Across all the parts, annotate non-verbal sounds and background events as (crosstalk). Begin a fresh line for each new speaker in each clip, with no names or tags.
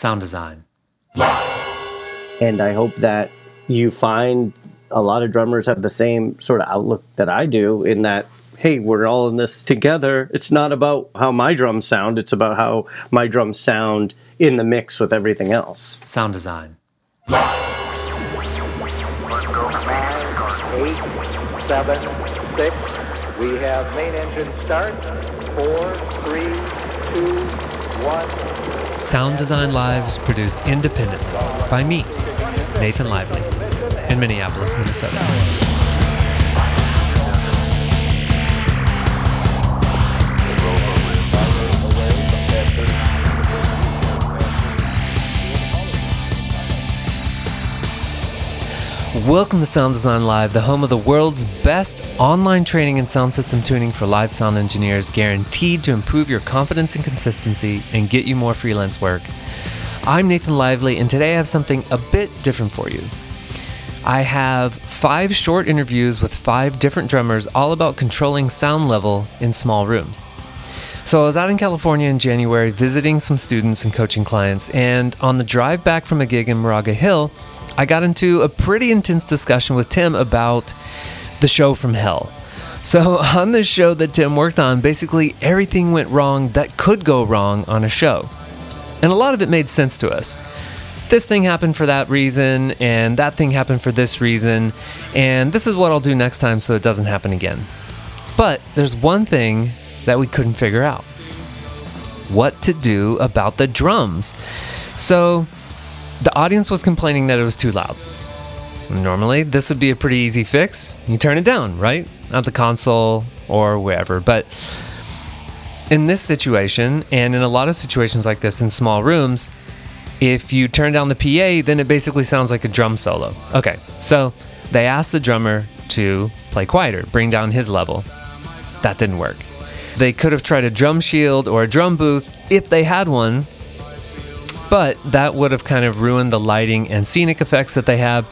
Sound design.
And I hope that you find a lot of drummers have the same sort of outlook that I do in that, hey, we're all in this together. It's not about how my drums sound, it's about how my drums sound in the mix with everything else.
Sound design.
Eight, seven, six. We have main engine start. Four, three, two, one.
Sound Design Lives produced independently by me, Nathan Lively, in Minneapolis, Minnesota. Welcome to Sound Design Live, the home of the world's best online training and sound system tuning for live sound engineers, guaranteed to improve your confidence and consistency and get you more freelance work. I'm Nathan Lively, and today I have something a bit different for you. I have five short interviews with five different drummers, all about controlling sound level in small rooms. So I was out in California in January visiting some students and coaching clients, and on the drive back from a gig in Moraga Hill, I got into a pretty intense discussion with Tim about the show from hell. So, (laughs) on the show that Tim worked on, basically everything went wrong that could go wrong on a show. And a lot of it made sense to us. This thing happened for that reason, and that thing happened for this reason, and this is what I'll do next time so it doesn't happen again. But there's one thing that we couldn't figure out what to do about the drums. So, the audience was complaining that it was too loud. Normally, this would be a pretty easy fix. You turn it down, right? At the console or wherever. But in this situation, and in a lot of situations like this in small rooms, if you turn down the PA, then it basically sounds like a drum solo. Okay, so they asked the drummer to play quieter, bring down his level. That didn't work. They could have tried a drum shield or a drum booth if they had one, but that would have kind of ruined the lighting and scenic effects that they have.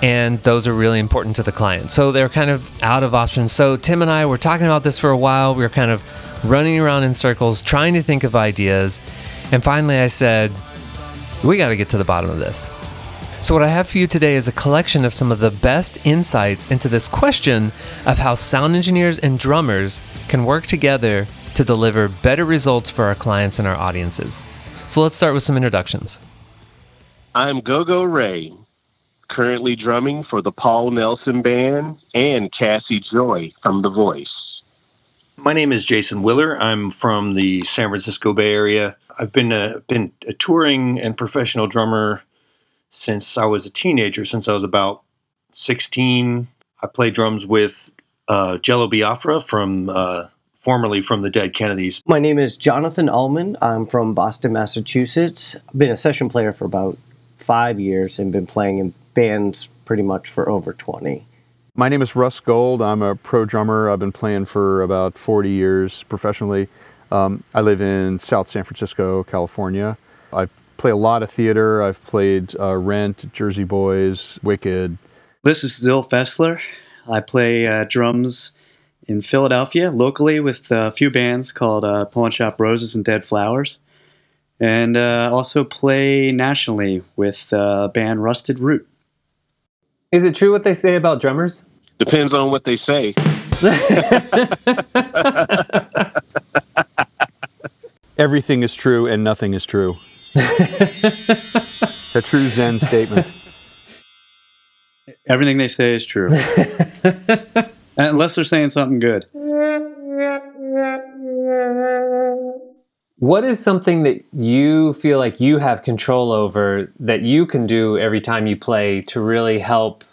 And those are really important to the client. So they're kind of out of options. So Tim and I were talking about this for a while. We were kind of running around in circles, trying to think of ideas. And finally, I said, we got to get to the bottom of this. So, what I have for you today is a collection of some of the best insights into this question of how sound engineers and drummers can work together to deliver better results for our clients and our audiences. So let's start with some introductions.
I'm Gogo Ray, currently drumming for the Paul Nelson Band and Cassie Joy from The Voice.
My name is Jason Willer. I'm from the San Francisco Bay Area. I've been a, been a touring and professional drummer since I was a teenager, since I was about 16. I play drums with uh, Jello Biafra from uh, formerly from the Dead Kennedys.
My name is Jonathan Ullman. I'm from Boston, Massachusetts. I've been a session player for about five years and been playing in bands pretty much for over 20.
My name is Russ Gold. I'm a pro drummer. I've been playing for about 40 years professionally. Um, I live in South San Francisco, California. I play a lot of theater. I've played uh, Rent, Jersey Boys, Wicked.
This is Zil Fessler. I play uh, drums in Philadelphia locally with a few bands called uh, Pawn Shop Roses and Dead Flowers, and uh, also play nationally with uh, band Rusted Root.
Is it true what they say about drummers?
Depends on what they say. (laughs)
Everything is true and nothing is true. (laughs) a true Zen statement.
Everything they say is true. (laughs) Unless they're saying something good.
What is something that you feel like you have control over that you can do every time you play to really help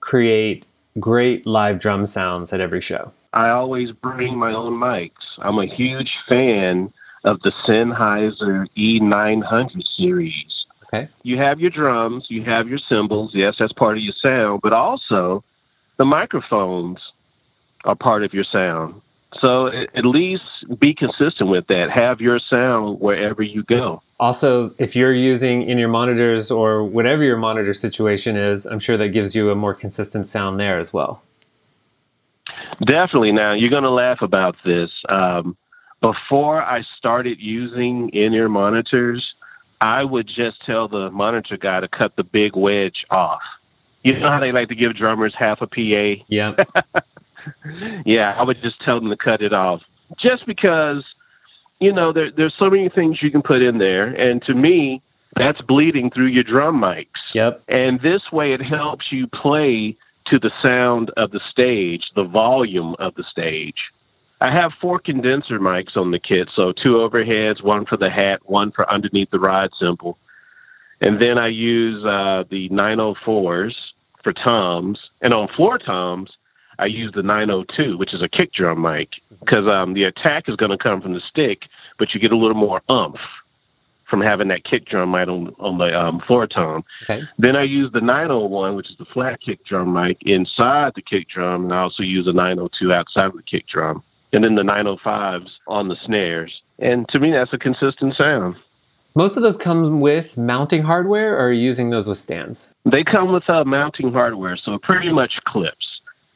create great live drum sounds at every show?
I always bring my own mics. I'm a huge fan of the Sennheiser E900 series.
Okay.
You have your drums, you have your cymbals. Yes, that's part of your sound, but also the microphones are part of your sound. So at least be consistent with that. Have your sound wherever you go.
Also, if you're using in your monitors or whatever your monitor situation is, I'm sure that gives you a more consistent sound there as well.
Definitely. Now, you're going to laugh about this. Um, before I started using in ear monitors, I would just tell the monitor guy to cut the big wedge off. You know how they like to give drummers half a PA?
Yeah. (laughs) (laughs)
yeah, I would just tell them to cut it off. Just because, you know, there, there's so many things you can put in there. And to me, that's bleeding through your drum mics.
Yep.
And this way it helps you play to the sound of the stage, the volume of the stage. I have four condenser mics on the kit, so two overheads, one for the hat, one for underneath the ride cymbal. And then I use uh, the 904s for toms. And on floor toms, I use the 902, which is a kick drum mic, because um, the attack is going to come from the stick, but you get a little more umph from having that kick drum mic on, on the um, floor tom.
Okay.
Then I use the 901, which is the flat kick drum mic, inside the kick drum, and I also use a 902 outside of the kick drum. And then the 905s on the snares. And to me, that's a consistent sound.
Most of those come with mounting hardware, or are you using those with stands?
They come with uh, mounting hardware, so pretty much clips.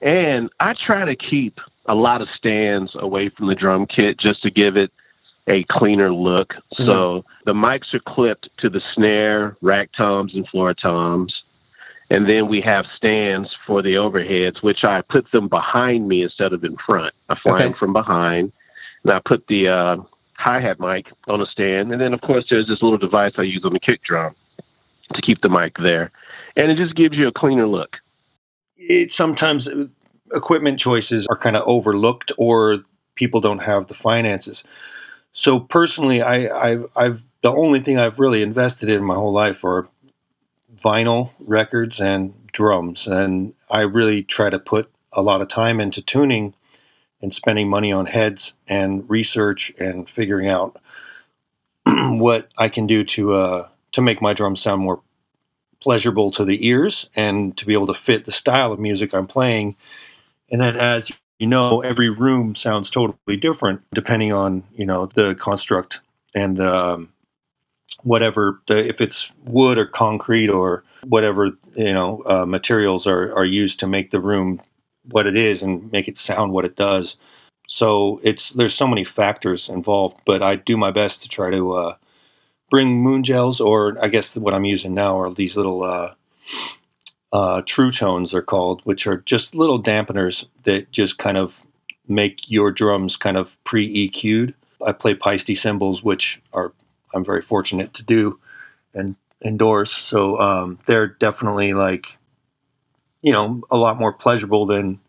And I try to keep a lot of stands away from the drum kit just to give it a cleaner look. Mm-hmm. So the mics are clipped to the snare, rack toms, and floor toms. And then we have stands for the overheads, which I put them behind me instead of in front. I fly okay. them from behind. And I put the uh, hi hat mic on a stand. And then, of course, there's this little device I use on the kick drum to keep the mic there. And it just gives you a cleaner look.
It sometimes equipment choices are kind of overlooked or people don't have the finances. So personally, I, I've, I've the only thing I've really invested in my whole life are vinyl records and drums, and I really try to put a lot of time into tuning and spending money on heads and research and figuring out (clears throat) what I can do to uh, to make my drums sound more pleasurable to the ears and to be able to fit the style of music I'm playing. And then as you know, every room sounds totally different depending on you know the construct and um, whatever the, if it's wood or concrete or whatever you know uh, materials are are used to make the room what it is and make it sound what it does. So it's there's so many factors involved, but I do my best to try to uh, bring moon gels, or I guess what I'm using now are these little uh, uh, true tones they're called, which are just little dampeners that just kind of make your drums kind of pre EQ'd. I play Paiste cymbals, which are I'm very fortunate to do and endorse. So um, they're definitely like you know a lot more pleasurable than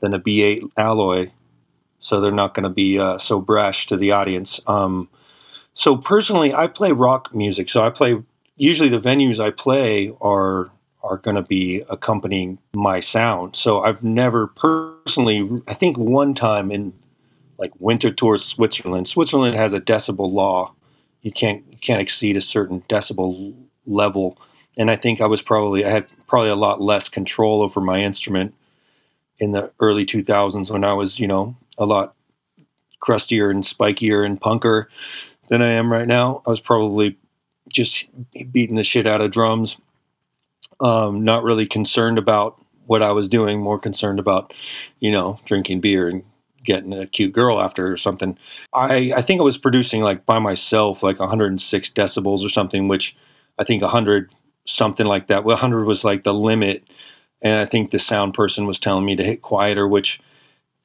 than a B8 alloy. So they're not going to be uh, so brash to the audience. Um, so personally, I play rock music. So I play usually the venues I play are are going to be accompanying my sound. So I've never personally, I think one time in like winter tours Switzerland, Switzerland has a decibel law. You can't you can't exceed a certain decibel level. And I think I was probably I had probably a lot less control over my instrument in the early 2000s when I was, you know, a lot crustier and spikier and punker than I am right now. I was probably just beating the shit out of drums um, not really concerned about what I was doing, more concerned about, you know, drinking beer and getting a cute girl after or something. I, I think I was producing like by myself, like 106 decibels or something, which I think 100 something like that. Well, 100 was like the limit. And I think the sound person was telling me to hit quieter, which,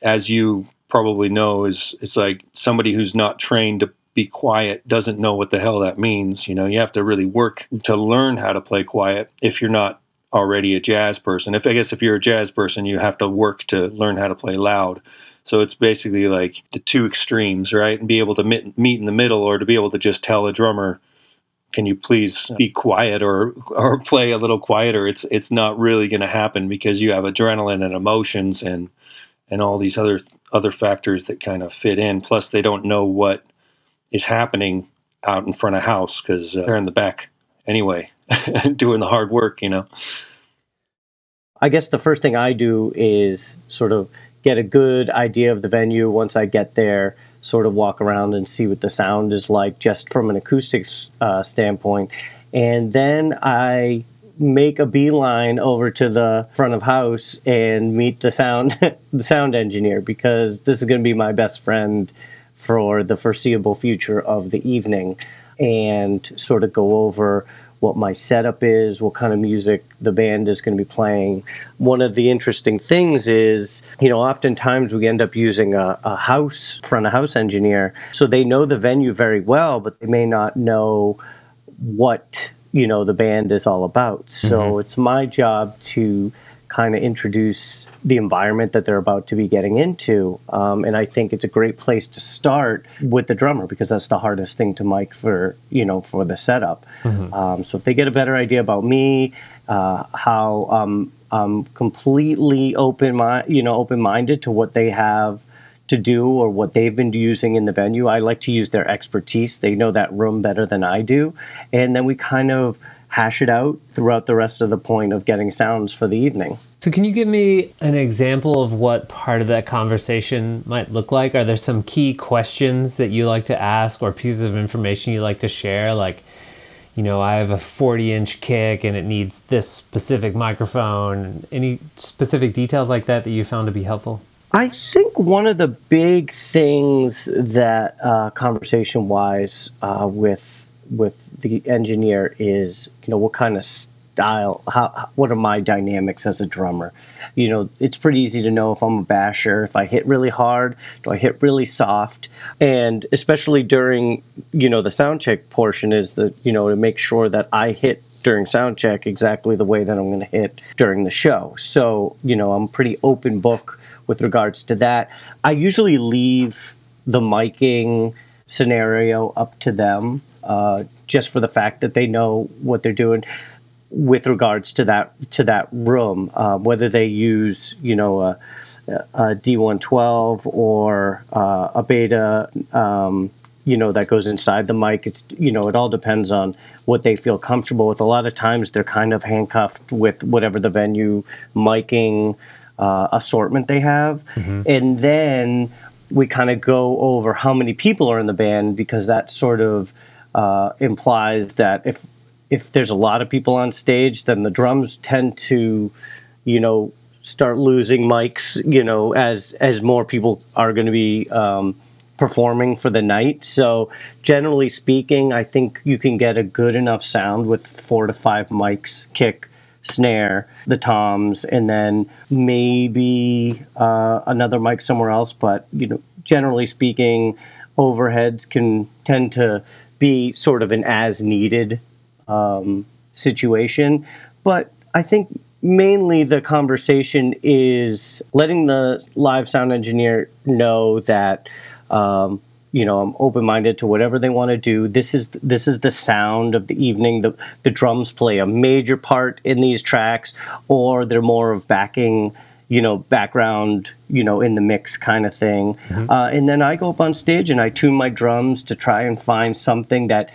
as you probably know, is it's like somebody who's not trained to be quiet doesn't know what the hell that means. You know, you have to really work to learn how to play quiet if you're not already a jazz person. If I guess if you're a jazz person, you have to work to learn how to play loud. So it's basically like the two extremes, right? And be able to meet, meet in the middle or to be able to just tell a drummer, can you please be quiet or or play a little quieter? It's it's not really going to happen because you have adrenaline and emotions and and all these other other factors that kind of fit in. Plus, they don't know what is happening out in front of house because uh, they're in the back anyway, (laughs) doing the hard work, you know.
I guess the first thing I do is sort of get a good idea of the venue once I get there, sort of walk around and see what the sound is like just from an acoustics uh, standpoint. And then I make a beeline over to the front of house and meet the sound (laughs) the sound engineer because this is going to be my best friend for the foreseeable future of the evening. and sort of go over what my setup is, what kind of music the band is going to be playing. One of the interesting things is, you know, oftentimes we end up using a, a house, front of house engineer. So they know the venue very well, but they may not know what, you know, the band is all about. So mm-hmm. it's my job to kind of introduce the environment that they're about to be getting into. Um, and I think it's a great place to start with the drummer because that's the hardest thing to mic for you know for the setup. Mm-hmm. Um, so if they get a better idea about me, uh, how um, I'm completely open mind you know open minded to what they have to do or what they've been using in the venue. I like to use their expertise. They know that room better than I do, and then we kind of hash it out throughout the rest of the point of getting sounds for the evening.
So, can you give me an example of what part of that conversation might look like? Are there some key questions that you like to ask or pieces of information you like to share? Like, you know, I have a 40 inch kick and it needs this specific microphone. Any specific details like that that you found to be helpful?
I think one of the big things that uh, conversation wise uh, with with the engineer is you know what kind of style how what are my dynamics as a drummer? You know it's pretty easy to know if i'm a basher if i hit really hard do i hit really soft? And especially during you know the sound check portion is the you know to make sure that i hit during sound check exactly the way that i'm going to hit during the show. So you know i'm pretty open book with regards to that. I usually leave the miking scenario up to them uh, just for the fact that they know what they're doing with regards to that to that room, uh, whether they use you know a, a D112 or uh, a beta. Um, you know that goes inside the mic. It's you know it all depends on what they feel comfortable with. A lot of times they're kind of handcuffed with whatever the venue miking uh, assortment they have, mm-hmm. and then we kind of go over how many people are in the band because that sort of uh, implies that if if there's a lot of people on stage, then the drums tend to, you know, start losing mics. You know, as as more people are going to be um, performing for the night. So generally speaking, I think you can get a good enough sound with four to five mics, kick, snare, the toms, and then maybe uh, another mic somewhere else. But you know, generally speaking, overheads can tend to be sort of an as needed um, situation. But I think mainly the conversation is letting the live sound engineer know that. Um, you know, I'm open minded to whatever they want to do. This is this is the sound of the evening. The the drums play a major part in these tracks, or they're more of backing you know, background, you know, in the mix kind of thing. Mm-hmm. Uh, and then I go up on stage and I tune my drums to try and find something that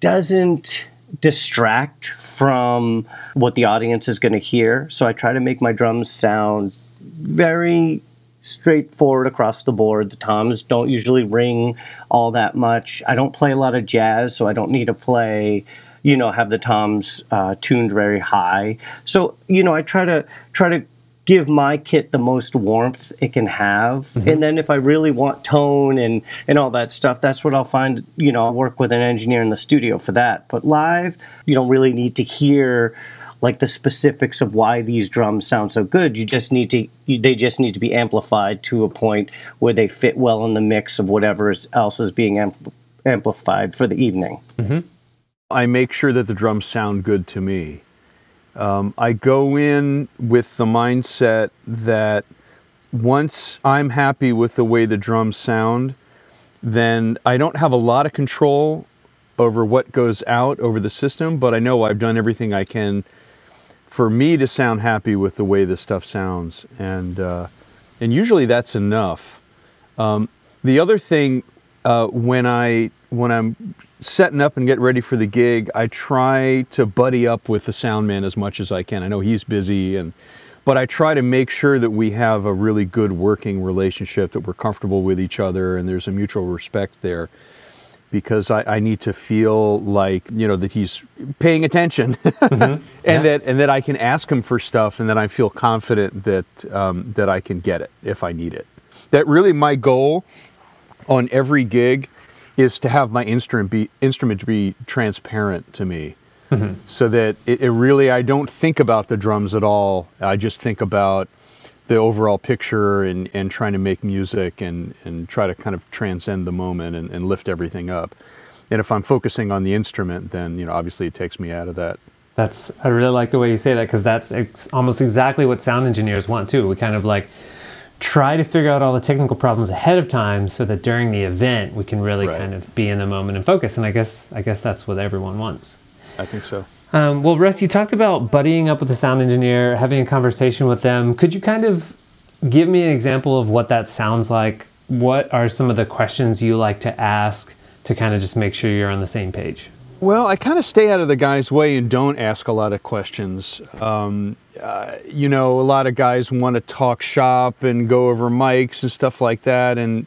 doesn't distract from what the audience is going to hear. So I try to make my drums sound very straightforward across the board. The toms don't usually ring all that much. I don't play a lot of jazz, so I don't need to play you know have the toms uh, tuned very high so you know i try to try to give my kit the most warmth it can have. Mm-hmm. And then if I really want tone and, and all that stuff, that's what I'll find, you know, I'll work with an engineer in the studio for that. But live, you don't really need to hear like the specifics of why these drums sound so good. You just need to, you, they just need to be amplified to a point where they fit well in the mix of whatever else is being ampl- amplified for the evening.
Mm-hmm. I make sure that the drums sound good to me. Um, I go in with the mindset that once I'm happy with the way the drums sound, then I don't have a lot of control over what goes out over the system, but I know I've done everything I can for me to sound happy with the way the stuff sounds, and uh, and usually that's enough. Um, the other thing uh, when I when I'm setting up and getting ready for the gig, I try to buddy up with the sound man as much as I can. I know he's busy and but I try to make sure that we have a really good working relationship, that we're comfortable with each other and there's a mutual respect there. Because I, I need to feel like, you know, that he's paying attention (laughs) mm-hmm. and yeah. that and that I can ask him for stuff and that I feel confident that um, that I can get it if I need it. That really my goal on every gig is to have my instrument be instrument be transparent to me, mm-hmm. so that it, it, really I don't think about the drums at all. I just think about the overall picture and, and trying to make music and, and try to kind of transcend the moment and, and lift everything up. And if I'm focusing on the instrument, then you know obviously it takes me out of that.
That's I really like the way you say that because that's ex- almost exactly what sound engineers want too. We kind of like try to figure out all the technical problems ahead of time so that during the event we can really right. kind of be in the moment and focus. And I guess I guess that's what everyone wants.
I think so.
Um, well, Russ, you talked about buddying up with a sound engineer, having a conversation with them. Could you kind of give me an example of what that sounds like? What are some of the questions you like to ask to kind of just make sure you're on the same page?
Well, I kind of stay out of the guy's way and don't ask a lot of questions. Um, uh, you know, a lot of guys want to talk shop and go over mics and stuff like that. And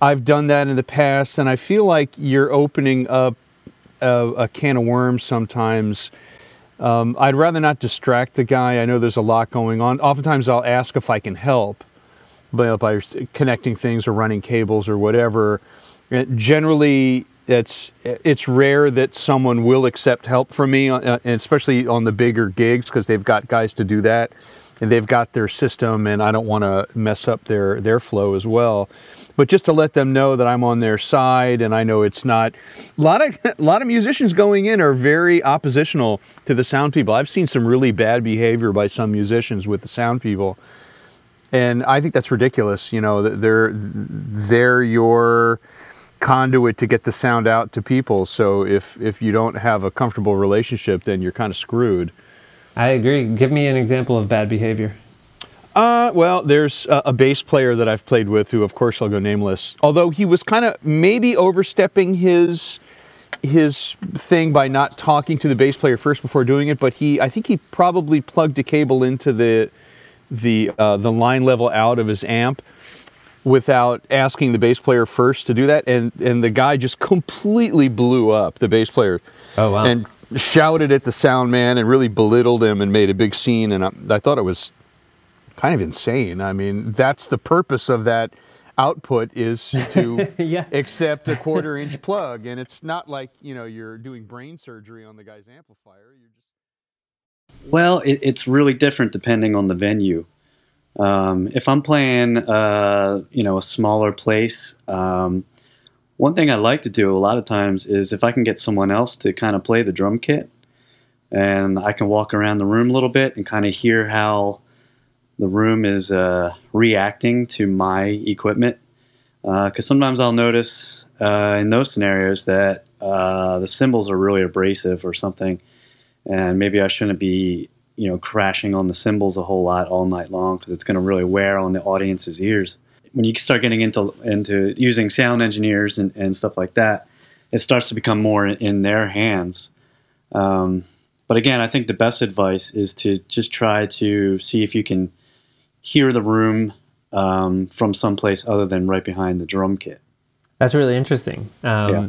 I've done that in the past, and I feel like you're opening up a, a can of worms sometimes. Um, I'd rather not distract the guy. I know there's a lot going on. Oftentimes, I'll ask if I can help by, by connecting things or running cables or whatever. And generally, it's it's rare that someone will accept help from me, uh, especially on the bigger gigs because they've got guys to do that, and they've got their system, and I don't want to mess up their their flow as well. But just to let them know that I'm on their side, and I know it's not a lot of (laughs) a lot of musicians going in are very oppositional to the sound people. I've seen some really bad behavior by some musicians with the sound people, and I think that's ridiculous. You know, they're they're your conduit to get the sound out to people. So if if you don't have a comfortable relationship, then you're kind of screwed.
I agree. Give me an example of bad behavior.
Uh, well, there's a, a, bass player that I've played with who, of course, I'll go nameless. Although he was kind of maybe overstepping his his thing by not talking to the bass player first before doing it, but he I think he probably plugged a cable into the the uh, the line level out of his amp without asking the bass player first to do that, and and the guy just completely blew up the bass player.
Oh wow!
And shouted at the sound man and really belittled him and made a big scene. And I, I thought it was kind of insane. I mean, that's the purpose of that output is (laughs) to yeah. accept a quarter (laughs) inch plug and it's not like you know you're doing brain surgery on the guy's amplifier you're just
well it, it's really different depending on the venue um, if I'm playing, uh, you know, a smaller place, um, one thing I like to do a lot of times is if I can get someone else to kind of play the drum kit, and I can walk around the room a little bit and kind of hear how the room is uh, reacting to my equipment. Because uh, sometimes I'll notice uh, in those scenarios that uh, the cymbals are really abrasive or something, and maybe I shouldn't be you know crashing on the cymbals a whole lot all night long because it's going to really wear on the audience's ears. When you start getting into into using sound engineers and, and stuff like that, it starts to become more in, in their hands. Um, but again, I think the best advice is to just try to see if you can hear the room um, from someplace other than right behind the drum kit.
That's really interesting. Um, yeah.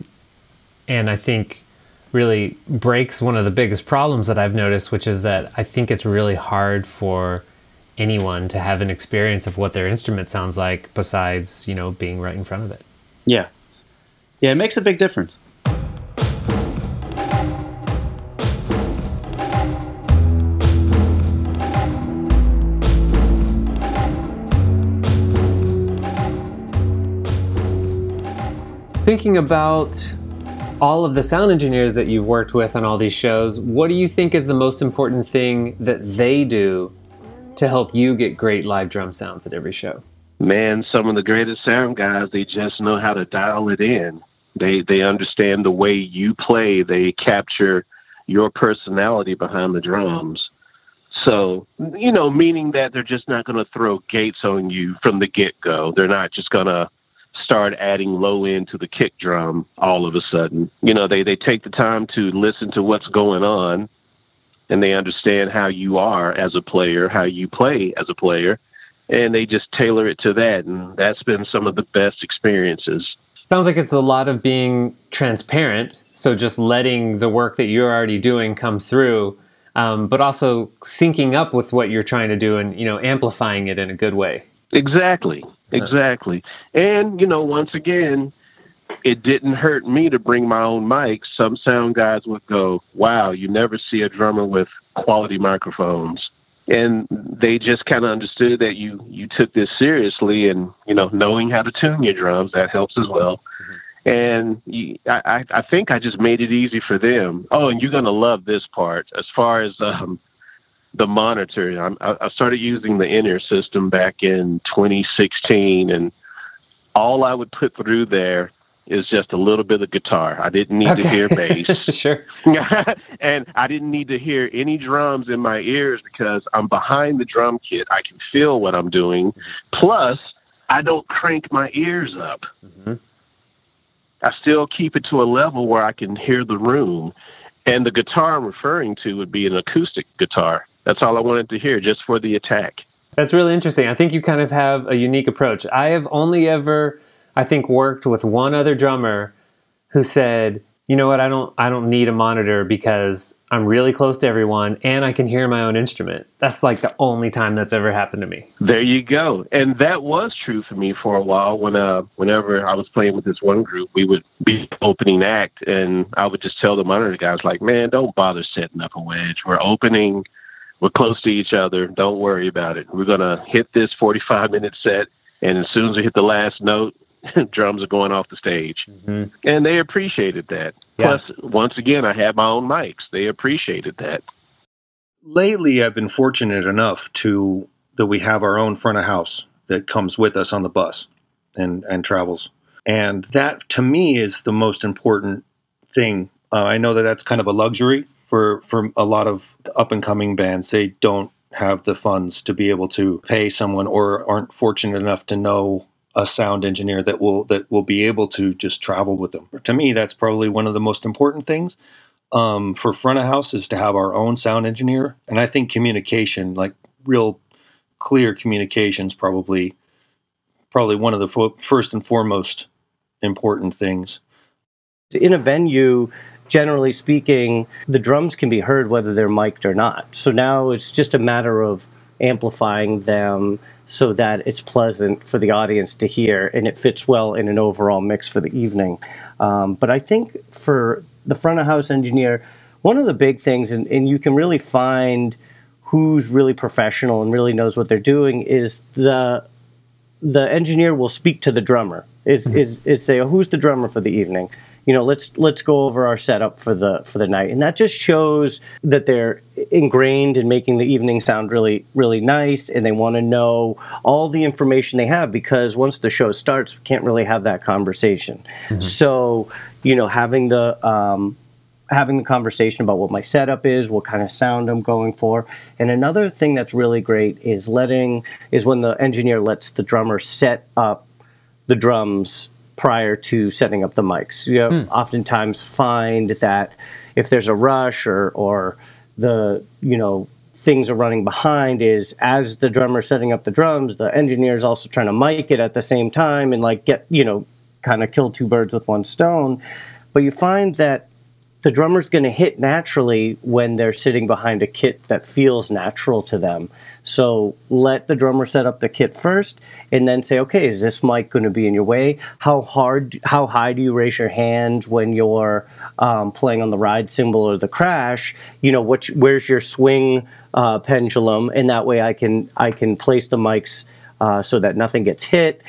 And I think really breaks one of the biggest problems that I've noticed, which is that I think it's really hard for anyone to have an experience of what their instrument sounds like besides, you know, being right in front of it.
Yeah. Yeah, it makes a big difference.
Thinking about all of the sound engineers that you've worked with on all these shows, what do you think is the most important thing that they do to help you get great live drum sounds at every show?
Man, some of the greatest sound guys, they just know how to dial it in. They they understand the way you play. They capture your personality behind the drums. So, you know, meaning that they're just not going to throw gates on you from the get go. They're not just going to start adding low end to the kick drum all of a sudden. You know, they, they take the time to listen to what's going on and they understand how you are as a player, how you play as a player, and they just tailor it to that. And that's been some of the best experiences.
Sounds like it's a lot of being transparent. So just letting the work that you're already doing come through, um, but also syncing up with what you're trying to do and, you know, amplifying it in a good way.
Exactly. Exactly. And, you know, once again, it didn't hurt me to bring my own mic. Some sound guys would go, "Wow, you never see a drummer with quality microphones." And they just kind of understood that you you took this seriously, and you know, knowing how to tune your drums that helps as well. And you, I, I think I just made it easy for them. Oh, and you're gonna love this part. As far as um, the monitor, I'm, I started using the Inner system back in 2016, and all I would put through there is just a little bit of guitar. I didn't need
Okay.
to hear (laughs) bass.
sure. (laughs)
and I didn't need to hear any drums in my ears because I'm behind the drum kit. I can feel what I'm doing. Plus, I don't crank my ears up. Mm-hmm. I still keep it to a level where I can hear the room. And the guitar I'm referring to would be an acoustic guitar. That's all I wanted to hear, just for the attack.
That's really interesting. I think you kind of have a unique approach. I have only ever, I think, worked with one other drummer who said, "You know what? I don't, I don't need a monitor because I'm really close to everyone and I can hear my own instrument." That's like the only time that's ever happened to me.
There you go. And that was true for me for a while when uh whenever I was playing with this one group, we would be opening act and I would just tell the monitor guys like, Man, don't bother setting up a wedge. We're opening, we're close to each other, don't worry about it. We're gonna hit this forty five minute set and as soon as we hit the last note, (laughs) drums are going off the stage. And they appreciated that.
Yeah.
Plus once again I had my own mics. They appreciated that.
lately I've been fortunate enough to that we have our own front of house that comes with us on the bus and and travels. And that to me is the most important thing. Uh, I know that that's kind of a luxury for for a lot of up and coming bands. They don't have the funds to be able to pay someone or aren't fortunate enough to know a sound engineer that will that will be able to just travel with them. To me, that's probably one of the most important things um, for front of house is to have our own sound engineer, and I think communication, like real clear communications, probably probably one of the fo- first and foremost important things.
in a venue generally speaking the drums can be heard whether they're mic'd or not. So now it's just a matter of amplifying them so that it's pleasant for the audience to hear and it fits well in an overall mix for the evening. Um, but i think for the front of house engineer one of the big things and, and you can really find who's really professional and really knows what they're doing is the the engineer will speak to the drummer is is is say oh, who's the drummer for the evening you know let's let's go over our setup for the for the night. And that just shows that they're ingrained in making the evening sound really really nice. And they want to know all the information they have because once the show starts we can't really have that conversation. So you know having the um, having the conversation about what my setup is, what kind of sound I'm going for. And another thing that's really great is letting is when the engineer lets the drummer set up the drums prior to setting up the mics. You have hmm. oftentimes find that if there's a rush or or the you know things are running behind is as the drummer's setting up the drums, the engineer is also trying to mic it at the same time and like get you know kind of kill two birds with one stone. But you find that the drummer's going to hit naturally when they're sitting behind a kit that feels natural to them. So let the drummer set up the kit first, and then say, okay, is this mic going to be in your way? How hard, how high do you raise your hand when you're um, playing on the ride cymbal or the crash? You know, which, where's your swing uh, pendulum? And that way, I can I can place the mics uh, so that nothing gets hit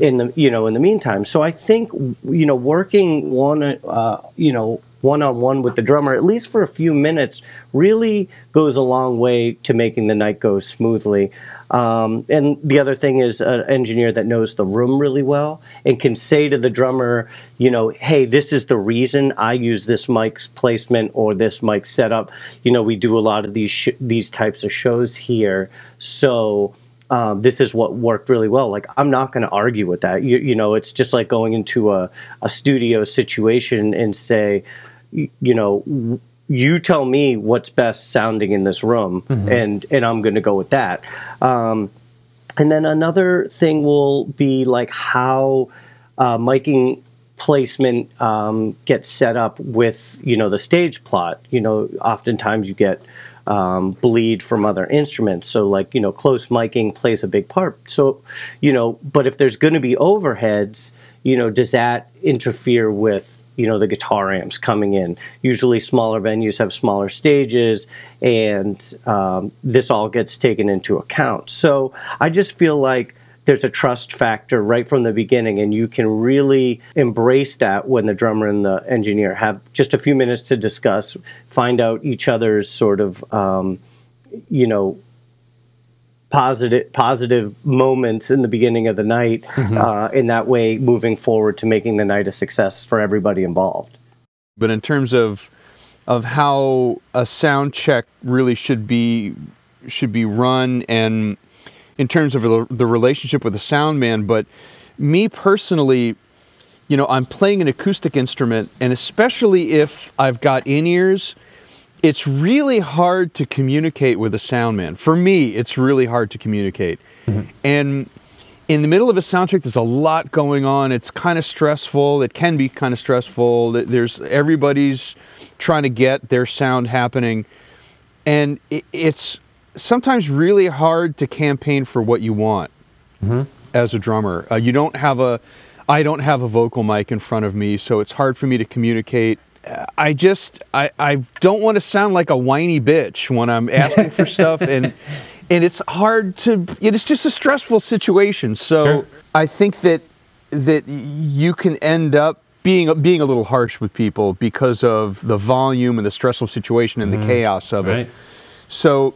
in the you know in the meantime. So I think you know working one uh, you know one on one with the drummer at least for a few minutes really goes a long way to making the night go smoothly. Um, and the other thing is an engineer that knows the room really well and can say to the drummer, you know, hey, this is the reason I use this mic's placement or this mic setup. You know, we do a lot of these sh- these types of shows here, so um, this is what worked really well. Like I'm not going to argue with that. You, you know, it's just like going into a, a studio situation and say, you know, you tell me what's best sounding in this room, and and I'm going to go with that. Um, and then another thing will be like how uh, miking placement um, gets set up with you know the stage plot. You know, oftentimes you get um, bleed from other instruments, so like you know close miking plays a big part. So you know, but if there's going to be overheads, you know, does that interfere with you know the guitar amps coming in. Usually, smaller venues have smaller stages, and um, this all gets taken into account. So I just feel like there's a trust factor right from the beginning, and you can really embrace that when the drummer and the engineer have just a few minutes to discuss, find out each other's sort of, um, you know, positive positive moments in the beginning of the night mm-hmm. uh, in that way moving forward to making the night a success for everybody involved
but in terms of of how a sound check really should be should be run and in terms of the relationship with the sound man but me personally you know i'm playing an acoustic instrument and especially if i've got in-ears it's really hard to communicate with a sound man. For me, it's really hard to communicate. Mm-hmm. And in the middle of a sound check, there's a lot going on. It's kind of stressful. It can be kind of stressful. There's everybody's trying to get their sound happening, and it's sometimes really hard to campaign for what you want mm-hmm. as a drummer. Uh, you don't have a, I don't have a vocal mic in front of me, so it's hard for me to communicate I just I, I don't want to sound like a whiny bitch when I'm asking for (laughs) stuff and and it's hard to it's just a stressful situation. So sure. I think that that you can end up being being a little harsh with people because of the volume and the stressful situation and mm, the chaos of right. it. So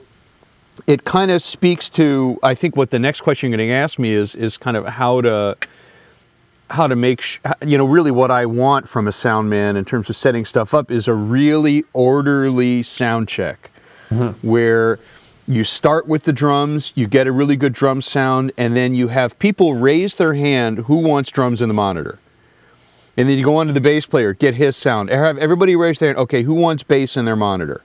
it kind of speaks to I think what the next question you're going to ask me is is kind of how to how to make sh- you know really what I want from a sound man in terms of setting stuff up is a really orderly sound check mm-hmm. where you start with the drums, you get a really good drum sound, and then you have people raise their hand who wants drums in the monitor. And then you go on to the bass player, get his sound. Have everybody raise their hand. Okay, who wants bass in their monitor?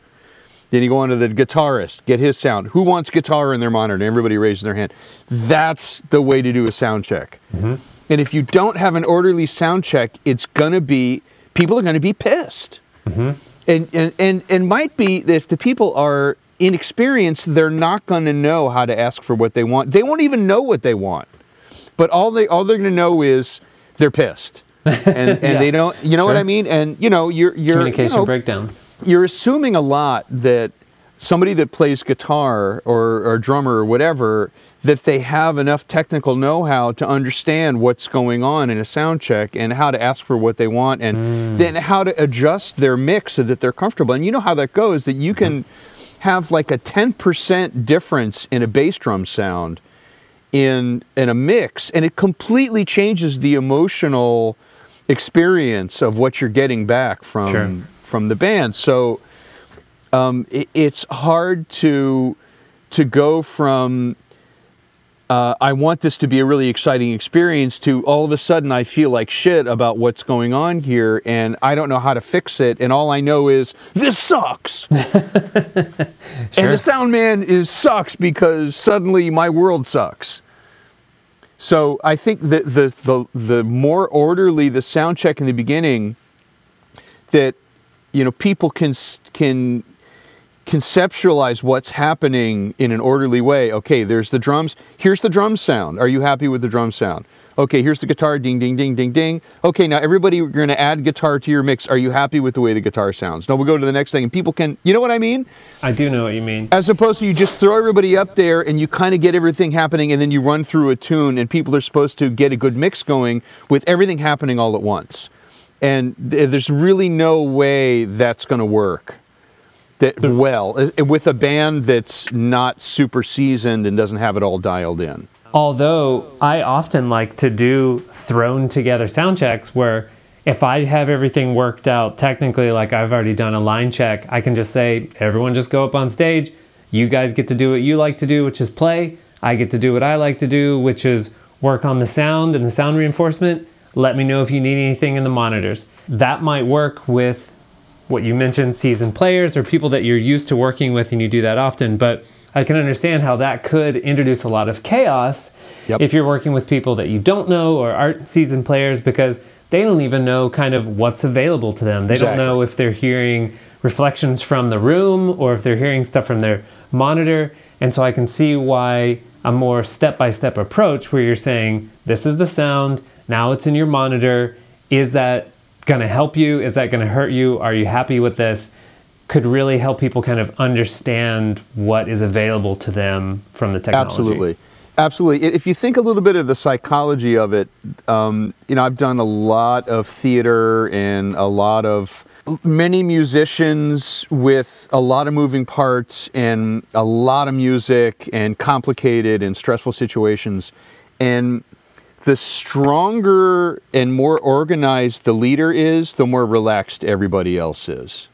Then you go on to the guitarist, get his sound. Who wants guitar in their monitor? And everybody raises their hand. That's the way to do a sound check. Mm-hmm. And if you don't have an orderly sound check, it's going to be, people are going to be pissed. Mm-hmm. And, and, and, and might be, if the people are inexperienced, they're not going to know how to ask for what they want. They won't even know what they want. But all, they, all they're going to know is they're pissed. (laughs) And, and yeah. they don't, you know sure. what I mean? And, you know, you're, you're
communication
you know,
breakdown.
You're assuming a lot that somebody that plays guitar or, or drummer or whatever that they have enough technical know-how to understand what's going on in a sound check and how to ask for what they want and mm. then how to adjust their mix so that they're comfortable and you know how that goes that you can have like a 10% difference in a bass drum sound in in a mix and it completely changes the emotional experience of what you're getting back from sure. from the band so um, it, it's hard to to go from uh, I want this to be a really exciting experience to all of a sudden I feel like shit about what's going on here and I don't know how to fix it and all I know is this sucks. sure. (laughs) And the sound man is sucks because suddenly my world sucks. So I think that the, the the more orderly the sound check in the beginning that you know people can can conceptualize what's happening in an orderly way. Okay, there's the drums. Here's the drum sound. Are you happy with the drum sound? Okay, here's the guitar. Ding, ding, ding, ding, ding. Okay, now everybody, we're going to add guitar to your mix. Are you happy with the way the guitar sounds? Now we'll go to the next thing, and people can, you know what I mean?
I do know what you mean.
As opposed to you just throw everybody up there and you kind of get everything happening, and then you run through a tune, and people are supposed to get a good mix going with everything happening all at once. And there's really no way that's going to work that well uh, with a band that's not super seasoned and doesn't have it all dialed in.
Although I often like to do thrown together sound checks where if I have everything worked out technically, like I've already done a line check, I can just say, everyone just go up on stage. You guys get to do what you like to do, which is play. I get to do what I like to do, which is work on the sound and the sound reinforcement. Let me know if you need anything in the monitors. That might work with what you mentioned, seasoned players or people that you're used to working with and you do that often. But I can understand how that could introduce a lot of chaos yep. if you're working with people that you don't know or aren't seasoned players because they don't even know kind of what's available to them. They exactly. don't know if they're hearing reflections from the room or if they're hearing stuff from their monitor. And so I can see why a more step by step approach where you're saying, this is the sound, Now it's in your monitor. Is that going to help you? Is that going to hurt you? Are you happy with this? Could really help people kind of understand what is available to them from the technology.
Absolutely. Absolutely. If you think a little bit of the psychology of it, um, you know, I've done a lot of theater and a lot of many musicians with a lot of moving parts and a lot of music and complicated and stressful situations. And the stronger and more organized the leader is, the more relaxed everybody else is.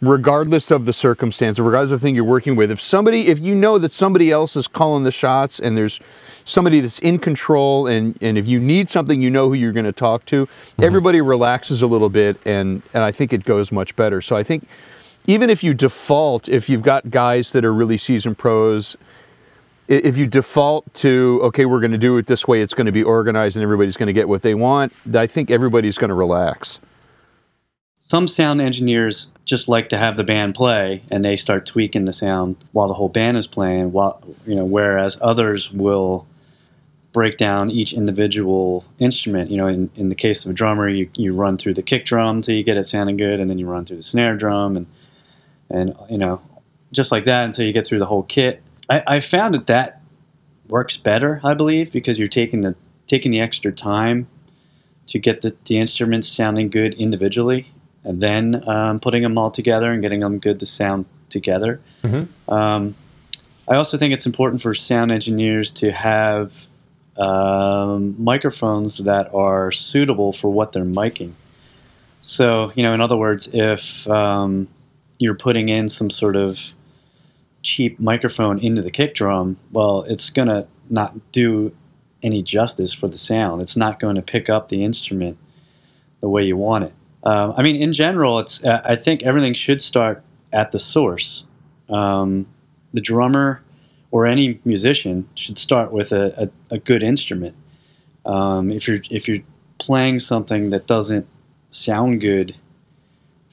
Regardless of the circumstance, regardless of the thing you're working with, if somebody, if you know that somebody else is calling the shots and there's somebody that's in control, and, and if you need something, you know who you're going to talk to, mm-hmm. everybody relaxes a little bit, and, and I think it goes much better. So I think even if you default, if you've got guys that are really seasoned pros, if you default to okay we're going to do it this way it's going to be organized and everybody's going to get what they want i think everybody's going to relax.
Some sound engineers just like to have the band play and they start tweaking the sound while the whole band is playing while you know whereas others will break down each individual instrument. You know in, in the case of a drummer you, you run through the kick drum till you get it sounding good and then you run through the snare drum and and you know just like that until you get through the whole kit I, I found that that works better, I believe, because you're taking the taking the extra time to get the, the instruments sounding good individually, and then um, putting them all together and getting them good to sound together. Mm-hmm. Um, I also think it's important for sound engineers to have um, microphones that are suitable for what they're miking. So, you know, in other words, if um, you're putting in some sort of cheap microphone into the kick drum, well, it's going to not do any justice for the sound. It's not going to pick up the instrument the way you want it. Um, I mean, in general, it's. Uh, I think everything should start at the source. Um, the drummer or any musician should start with a, a, a good instrument. Um, if you're if you're playing something that doesn't sound good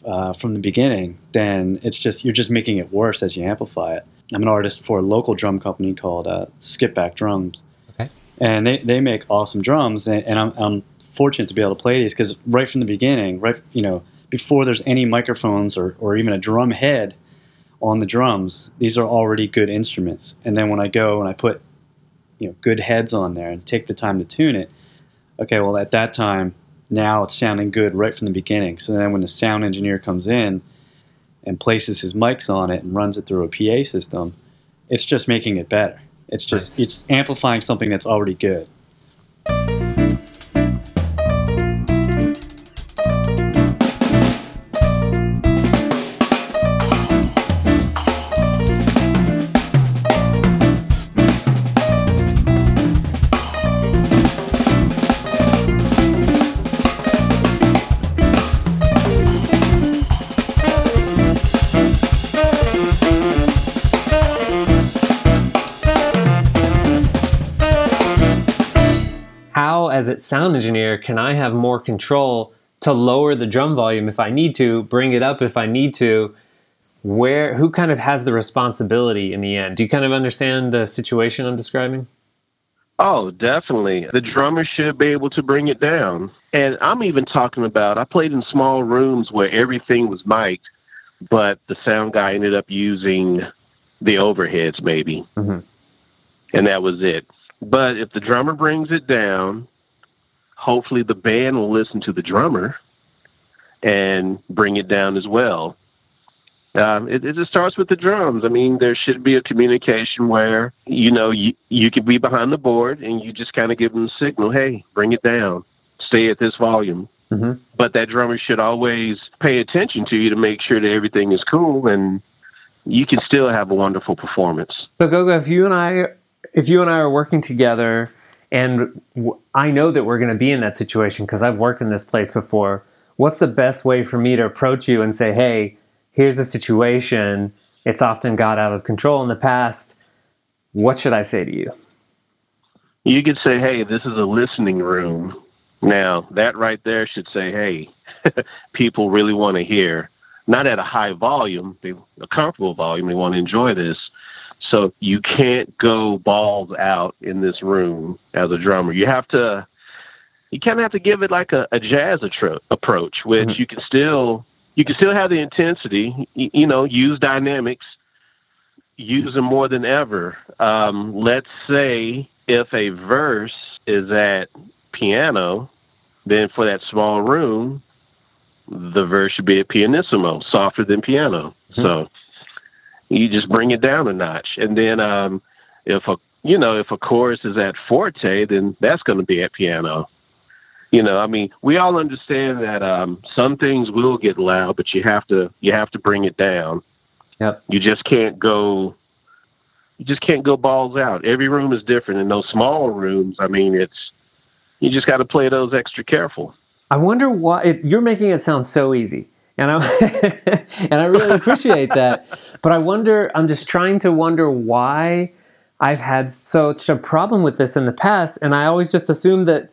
uh, from the beginning, then it's just you're just making it worse as you amplify it. I'm an artist for a local drum company called uh, Skipback Drums, okay. and they, they make awesome drums, and, and I'm, I'm fortunate to be able to play these because right from the beginning, right you know before there's any microphones or, or even a drum head on the drums, these are already good instruments. And then when I go and I put you know good heads on there and take the time to tune it, okay, well at that time now it's sounding good right from the beginning. So then when the sound engineer comes in and places his mics on it and runs it through a PA system, it's just making it better. It's just nice. it's amplifying something that's already good.
As a sound engineer, can I have more control to lower the drum volume if I need to, bring it up if I need to? Where who kind of has the responsibility in the end? Do you kind of understand the situation I'm describing?
Oh, definitely. The drummer should be able to bring it down. And I'm even talking about I played in small rooms where everything was mic'd, but the sound guy ended up using the overheads maybe. Mm-hmm. And that was it. But if the drummer brings it down, hopefully the band will listen to the drummer and bring it down as well. Um, it, it, just starts with the drums. I mean, there should be a communication where you know you you could be behind the board and you just kind of give them a signal, hey, bring it down, stay at this volume. Mm-hmm. But that drummer should always pay attention to you to make sure that everything is cool and you can still have a wonderful performance.
So Gogo, if you and I, if you and I are working together and I know that we're going to be in that situation because I've worked in this place before. What's the best way for me to approach you and say, hey, here's the situation. It's often got out of control in the past. What should I say to you?
You could say, hey, this is a listening room. Now, that right there should say, hey, (laughs) people really want to hear, not at a high volume, a comfortable volume, they want to enjoy this so you can't go balls out in this room as a drummer. You have to you kind of have to give it like a, a jazz atro- approach, which
Mhm.
you can still you can still have the intensity. You, you know, use dynamics, use them more than ever. Um, let's say if a verse is at piano, then for that small room, the verse should be at pianissimo, softer than piano. So you just bring it down a notch, and then um, if a you know if a chorus is at forte, then that's going to be at piano. You know, I mean, we all understand that um, some things will get loud, but you have to you have to bring it down.
Yep.
You just can't go. You just can't go balls out. Every room is different. In those small rooms, I mean, it's you just got to play those extra careful.
I wonder why it, you're making it sound so easy, and (laughs) I and I really appreciate that. But I wonder. I'm just trying to wonder why I've had such a problem with this in the past, and I always just assumed that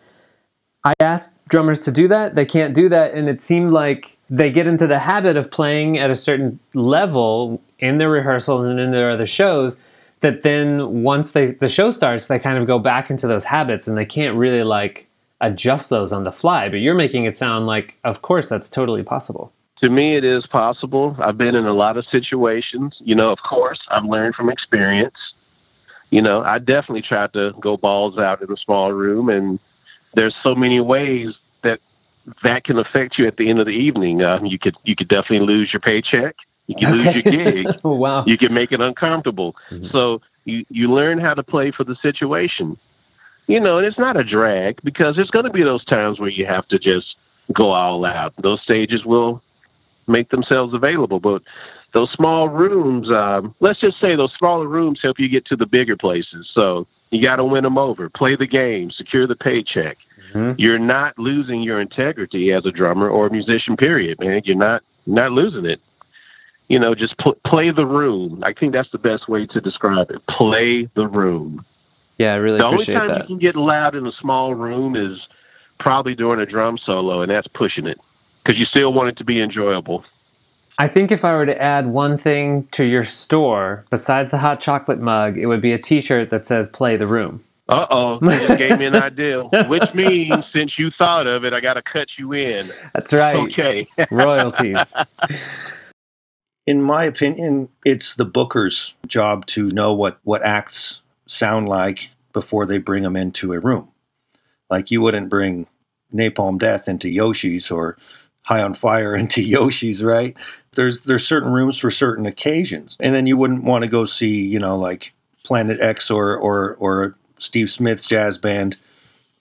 I asked drummers to do that, they can't do that, and it seemed like they get into the habit of playing at a certain level in their rehearsals and in their other shows. That then once they the show starts, they kind of go back into those habits, and they can't really like adjust those on the fly. But you're making it sound like, of course, that's totally possible.
To me, it is possible. I've been in a lot of situations. You know, of course, I've learned from experience. You know, I definitely tried to go balls out in a small room, and there's so many ways that that can affect you at the end of the evening. Um, you could you could definitely lose your paycheck. You can lose your gig. (laughs)
oh wow.
You can make it uncomfortable.
Mhm.
So you you learn how to play for the situation. You know, and it's not a drag because there's going to be those times where you have to just go all out. Those stages will make themselves available, but those small rooms, um, let's just say those smaller rooms help you get to the bigger places. So you got to win them over, play the game, secure the paycheck.
Mhm.
You're not losing your integrity as a drummer or a musician. Period, man. You're not not losing it. You know, just pl- play the room. I think that's the best way to describe it. Play the room.
Yeah, I really
The only time
that.
you can get loud in a small room is probably during a drum solo, and that's pushing it because you still want it to be enjoyable.
I think if I were to add one thing to your store besides the hot chocolate mug, it would be a T-shirt that says "Play the Room."
Uh oh, (laughs) you just gave me an idea. Which means, since you thought of it, I got to cut you in.
That's right.
Okay. (laughs)
Royalties.
in my opinion, it's the booker's job to know what, what acts sound like before they bring them into a room. Like you wouldn't bring Napalm Death into Yoshi's or High on Fire (laughs) into Yoshi's, right? There's there's certain rooms for certain occasions, and then you wouldn't want to go see, you know, like Planet X or or or Steve Smith's jazz band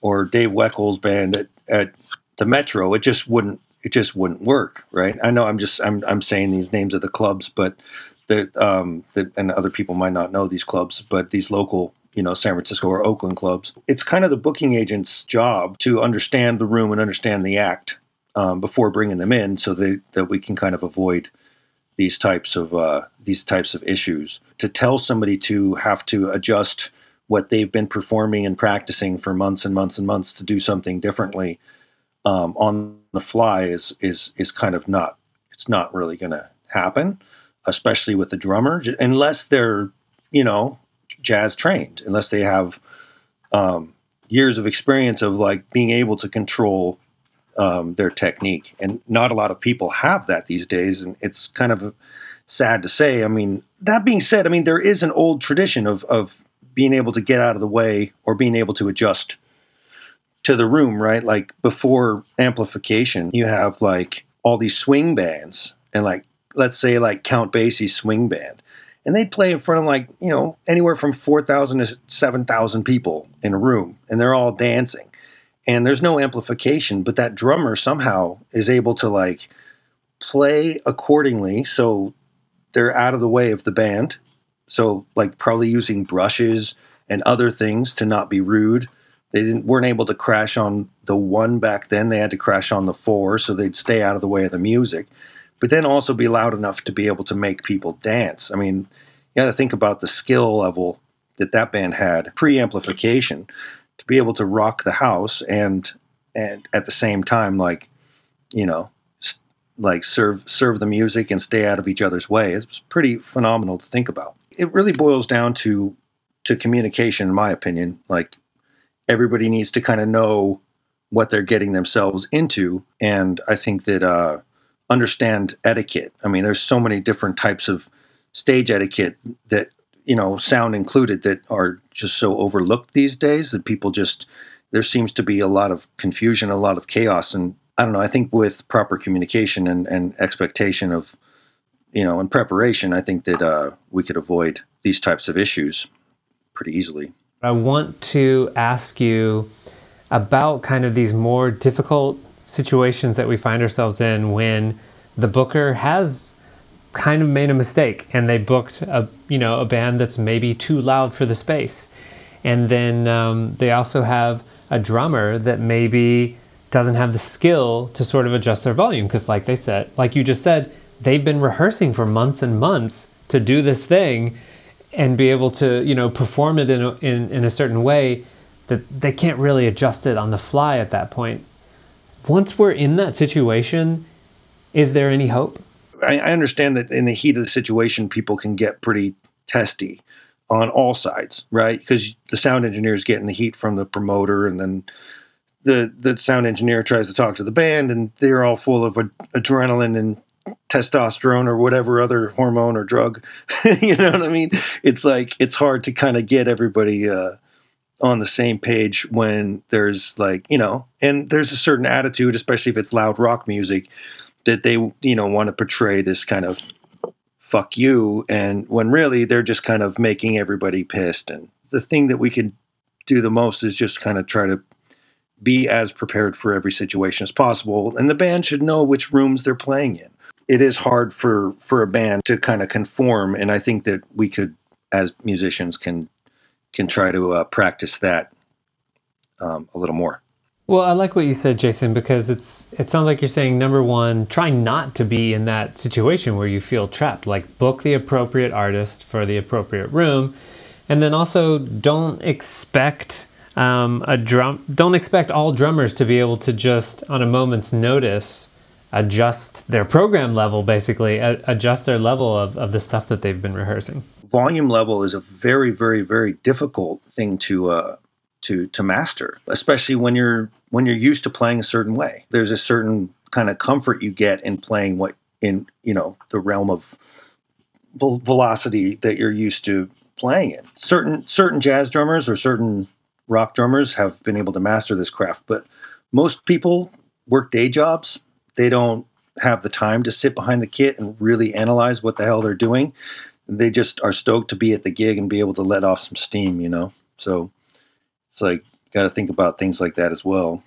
or Dave Weckl's band at, at the Metro. It just wouldn't it just wouldn't work, right? I know I'm just I'm I'm saying these names of the clubs, but the um the, and other people might not know these clubs, but these local you know San Francisco or Oakland clubs. It's kind of the booking agent's job to understand the room and understand the act um, before bringing them in, so that that we can kind of avoid these types of uh, these types of issues. To tell somebody to have to adjust what they've been performing and practicing for months and months and months to do something differently um, on the fly is is is kind of not it's not really going to happen, especially with the drummer, unless they're you know jazz trained, unless they have um, years of experience of like being able to control um, their technique, and not a lot of people have that these days, and it's kind of sad to say. I mean, that being said, I mean there is an old tradition of of being able to get out of the way or being able to adjust to the room, right? Like before amplification, you have like all these swing bands and like let's say like Count Basie's swing band. And they'd play in front of like, you know, anywhere from 4,000 to 7,000 people in a room and they're all dancing. And there's no amplification, but that drummer somehow is able to like play accordingly so they're out of the way of the band. So like probably using brushes and other things to not be rude they didn't weren't able to crash on the one back then. They had to crash on the four, so they'd stay out of the way of the music, but then also be loud enough to be able to make people dance. I mean, you got to think about the skill level that that band had pre-amplification be able to rock the house and and at the same time, like you know, like serve serve the music and stay out of each other's way. It's pretty phenomenal to think about. It really boils down to to communication, in my opinion. Like everybody needs to kind of know what they're getting themselves into. And I think that uh, understand etiquette. I mean, there's so many different types of stage etiquette that you know, sound included, that are just so overlooked these days that people just there seems to be a lot of confusion, a lot of chaos, and I don't know. I think with proper communication and, and expectation of you know and preparation, I think that uh, we could avoid these types of issues pretty easily.
I want to ask you about kind of these more difficult situations that we find ourselves in when the booker has kind of made a mistake and they booked a you know a band that's maybe too loud for the space. And then um, they also have a drummer that maybe doesn't have the skill to sort of adjust their volume because like they said like you just said they've been rehearsing for months and months to do this thing and be able to you know perform it in a, in, in a certain way that they can't really adjust it on the fly at that point. Once we're in that situation is there any hope
I, I understand that in the heat of the situation, people can get pretty testy on all sides, right? Because the sound engineer is getting the heat from the promoter, and then the the sound engineer tries to talk to the band, and they're all full of ad- adrenaline and testosterone or whatever other hormone or drug. (laughs) you know what I mean? It's like it's hard to kind of get everybody uh, on the same page when there's like you know, and there's a certain attitude, especially if it's loud rock music that they you know want to portray this kind of fuck you and when really they're just kind of making everybody pissed. And the thing that we can do the most is just kind of try to be as prepared for every situation as possible and the band should know which rooms they're playing in. It is hard for for a band to kind of conform and i think that we could as musicians can can try to uh, practice that um, a little more
well, I like what you said, Jason, because it's it sounds like you're saying number one, try not to be in that situation where you feel trapped. Like book the appropriate artist for the appropriate room, and then also don't expect um, a drum. Don't expect all drummers to be able to just on a moment's notice adjust their program level, basically adjust their level of, of the stuff that they've been rehearsing.
Volume level is a very, very, very difficult thing to uh, to to master, especially when you're when you're used to playing a certain way. There's a certain kind of comfort you get in playing what in you know the realm of velocity that you're used to playing in. Certain certain jazz drummers or certain rock drummers have been able to master this craft, but most people work day jobs. They don't have the time to sit behind the kit and really analyze what the hell they're doing. They just are stoked to be at the gig and be able to let off some steam, you know. So it's like got to think about things like that as well.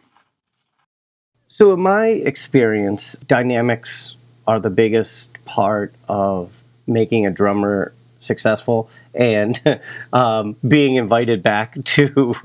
So, in my experience, dynamics are the biggest part of making a drummer successful and (laughs) um, being invited back (laughs) to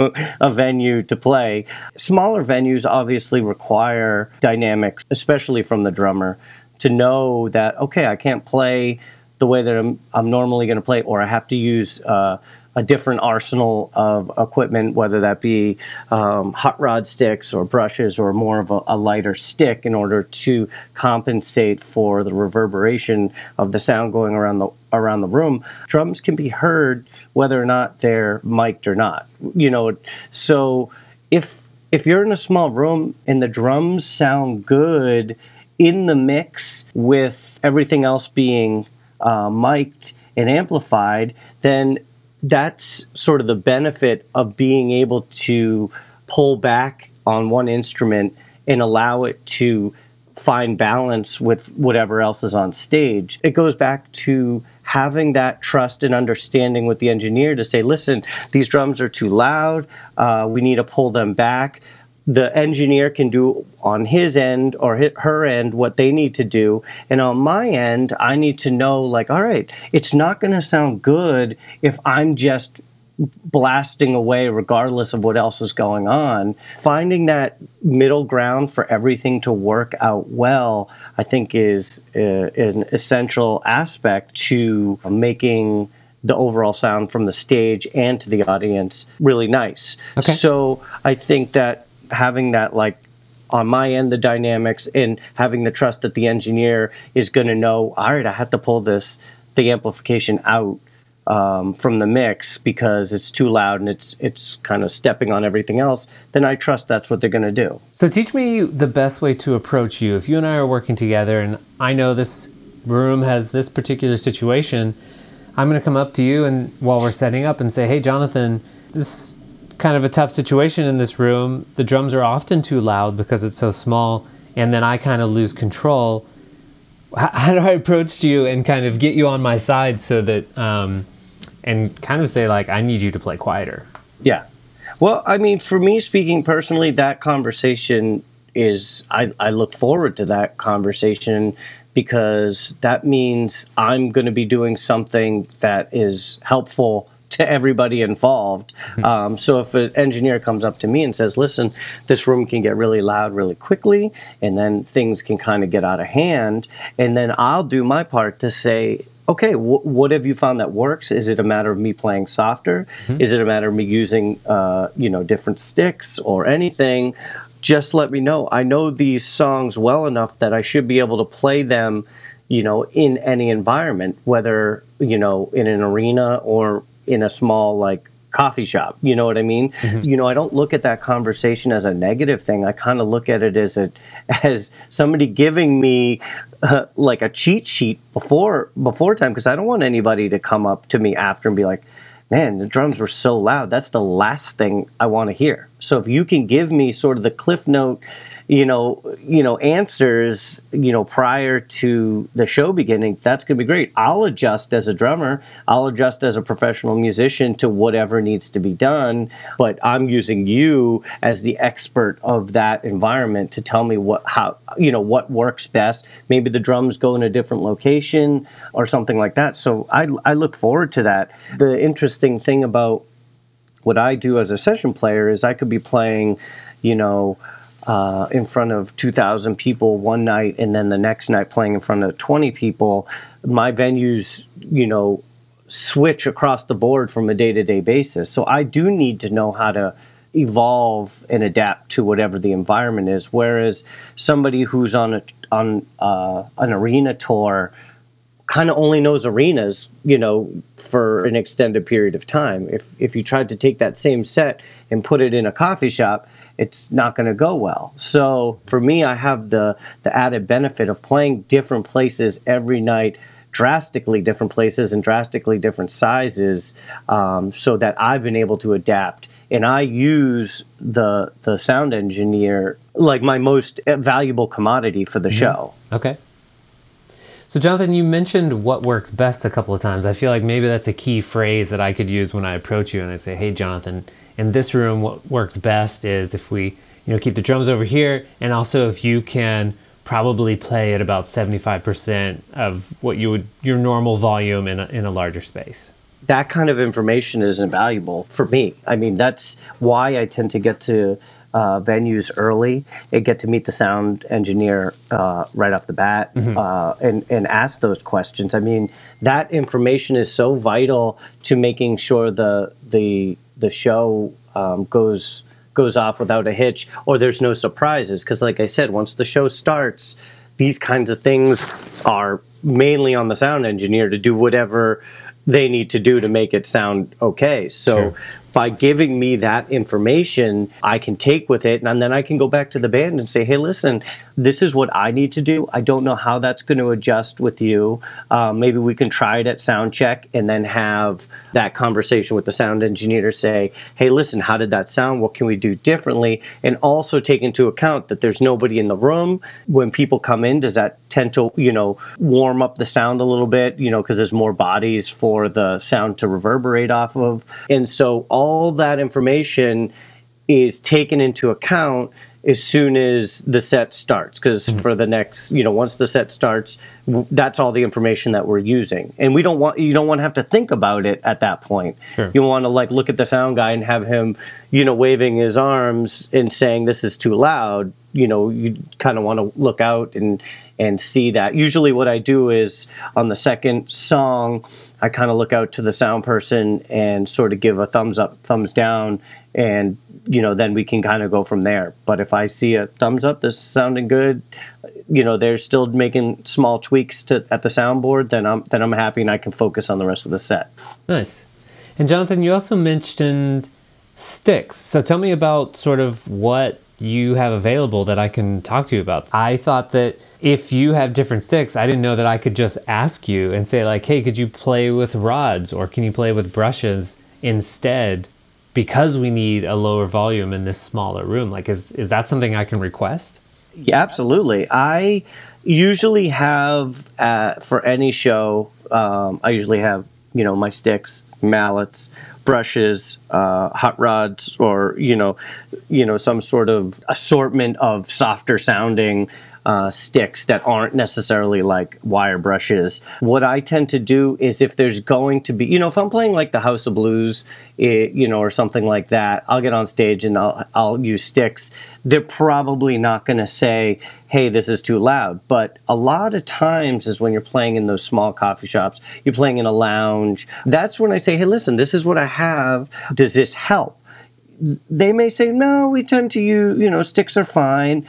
a venue to play. Smaller venues obviously require dynamics, especially from the drummer, to know that, okay, I can't play the way that I'm, I'm normally going to play, or I have to use. Uh, a different arsenal of equipment, whether that be um, hot rod sticks or brushes or more of a, a, lighter stick, in order to compensate for the reverberation of the sound going around the around the room. Drums can be heard whether or not they're mic'd or not. You know, so if if you're in a small room and the drums sound good in the mix with everything else being uh, mic'd and amplified, then that's sort of the benefit of being able to pull back on one instrument and allow it to find balance with whatever else is on stage. It goes back to having that trust and understanding with the engineer to say, listen, these drums are too loud. Uh, we need to pull them back the engineer can do on his end or her end what they need to do and on my end i need to know like all right it's not going to sound good if i'm just blasting away regardless of what else is going on finding that middle ground for everything to work out well i think is, uh, is an essential aspect to making the overall sound from the stage and to the audience really nice. Okay. So I think that having that like on my end the dynamics and having the trust that the engineer is going to know all right i have to pull this the amplification out um, from the mix because it's too loud and it's it's kind of stepping on everything else, then I trust that's what they're going to do.
So teach me the best way to approach you. If you and I are working together, and I know this room has this particular situation, I'm going to come up to you and while we're setting up and say, "Hey, Jonathan, this is kind of a tough situation in this room. The drums are often too loud because it's so small, and then I kind of lose control." How, do I approach you and kind of get you on my side so that um, and kind of say like, I need you to play quieter.
Yeah. Well, I mean, for me speaking personally, that conversation is I, I look forward to that conversation because that means I'm going to be doing something that is helpful to everybody involved. Um, so if an engineer comes up to me and says, "Listen, this room can get really loud really quickly, and then things can kind of get out of hand," and then I'll do my part to say, okay, wh- what have you found that works? Is it a matter of me playing softer? Mm-hmm. Is it a matter of me using, uh, you know, different sticks or anything? Just let me know. I know these songs well enough that I should be able to play them, you know, in any environment, whether you know, in an arena or in a small like coffee shop. You know what I mean? Mm-hmm. You know, I don't look at that conversation as a negative thing. I kind of look at it as a as somebody giving me uh, like a cheat sheet before before time because I don't want anybody to come up to me after and be like, "Man, the drums were so loud." That's the last thing I want to hear. So if you can give me sort of the cliff note you know, you know, answers, you know, prior to the show beginning, that's going to be great. I'll adjust as a drummer. I'll adjust as a professional musician to whatever needs to be done. But I'm using you as the expert of that environment to tell me what, how, you know, what works best. Maybe the drums go in a different location or something like that. So I, I look forward to that. The interesting thing about what I do as a session player is I could be playing, you know, uh, in front of 2,000 people one night and then the next night playing in front of 20 people, my venues, you know, switch across the board from a day to day basis. So I do need to know how to evolve and adapt to whatever the environment is. Whereas somebody who's on a on uh, an arena tour kind of only knows arenas, you know, for an extended period of time. If if you tried to take that same set and put it in a coffee shop, it's not going to go well. So for me, I have the the added benefit of playing different places every night, drastically different places and drastically different sizes, um, so that I've been able to adapt. And I use the the sound engineer like my most valuable commodity for the mm-hmm. show.
Okay. So, Jonathan, you mentioned what works best a couple of times. I feel like maybe that's a key phrase that I could use when I approach you and I say, "Hey, Jonathan, in this room, what works best is if we, you know, keep the drums over here, and also if you can probably play at about 75% of what you would your normal volume in a, in a larger space
that kind of information is invaluable for me i mean that's why i tend to get to uh, venues early and get to meet the sound engineer uh, right off the bat mm-hmm. uh, and, and ask those questions. I mean, that information is so vital to making sure the the the show um, goes goes off without a hitch or there's no surprises. Because like i said once the show starts these kinds of things are mainly on the sound engineer to do whatever they need to do to make it sound okay. So sure. by giving me that information, I can take with it and then I can go back to the band and say, hey, listen, this is what I need to do. I don't know how that's going to adjust with you. Uh, maybe we can try it at sound check and then have that conversation with the sound engineer say, hey, listen, how did that sound? What can we do differently? And also take into account that there's nobody in the room. When people come in, does that tend to, you know, warm up the sound a little bit, you know, because there's more bodies for the sound to reverberate off of. And so all that information is taken into account as soon as the set starts because mm-hmm. for the next you know once the set starts that's all the information that we're using and we don't want you don't want to have to think about it at that point sure. you want to like look at the sound guy and have him you know waving his arms and saying this is too loud you know you kind of want to look out and and see that. Usually, what I do is on the second song, I kind of look out to the sound person and sort of give a thumbs up, thumbs down, and you know then we can kind of go from there. But if I see a thumbs up, this is sounding good, you know they're still making small tweaks to at the soundboard, then I'm then I'm happy and I can focus on the rest of the set.
Nice. And Jonathan, you also mentioned sticks. So tell me about sort of what you have available that I can talk to you about. I thought that if you have different sticks, I didn't know that I could just ask you and say like, "Hey, could you play with rods or can you play with brushes instead?" Because we need a lower volume in this smaller room. Like, is is that something I can request?
Yeah, absolutely. I usually have uh, for any show. Um, I usually have you know my sticks, mallets, brushes, uh, hot rods, or you know, you know some sort of assortment of softer sounding uh, sticks that aren't necessarily like wire brushes. What I tend to do is if there's going to be, you know, if I'm playing like the House of Blues, it, you know, or something like that, I'll get on stage and I'll, I'll use sticks. They're probably not going to say, hey, this is too loud. But a lot of times is when you're playing in those small coffee shops, you're playing in a lounge. That's when I say, hey, listen, this is what I have. Does this help? They may say, no, we tend to use, you know, sticks are fine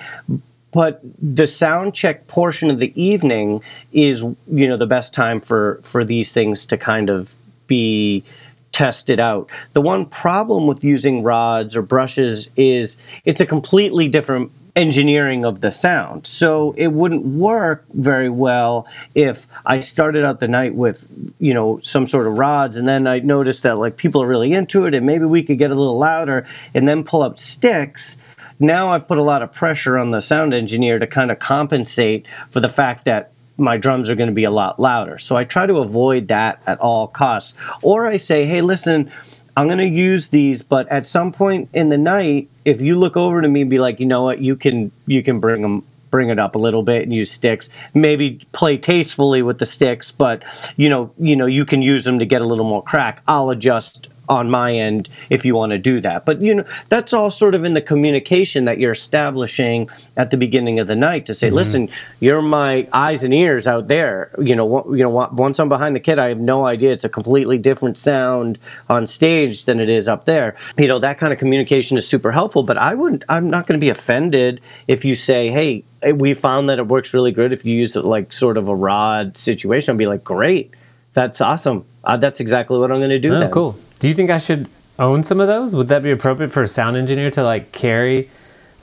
but the sound check portion of the evening is you know the best time for for these things to kind of be tested out. The one problem with using rods or brushes is it's a completely different engineering of the sound. So it wouldn't work very well if i started out the night with you know some sort of rods and then i noticed that like people are really into it and maybe we could get a little louder and then pull up sticks now I've put a lot of pressure on the sound engineer to kind of compensate for the fact that my drums are going to be a lot louder. So I try to avoid that at all costs. Or I say, hey, listen, I'm going to use these, but at some point in the night, if you look over to me and be like, you know what, you can you can bring them bring it up a little bit and use sticks maybe play tastefully with the sticks but you know you know you can use them to get a little more crack i'll adjust on my end if you want to do that. But you know, that's all sort of in the communication that you're establishing at the beginning of the night to say, mm-hmm. "Listen, you're my eyes and ears out there." You know, you know, once I'm behind the kit, I have no idea. It's a completely different sound on stage than it is up there. You know, that kind of communication is super helpful. But I wouldn't. I'm not going to be offended if you say, "Hey." We found that it works really good if you use it like sort of a rod situation. I'd be like, great, that's awesome. Uh, that's exactly what I'm going to do.
Oh,
then.
cool. Do you think I should own some of those? Would that be appropriate for a sound engineer to like carry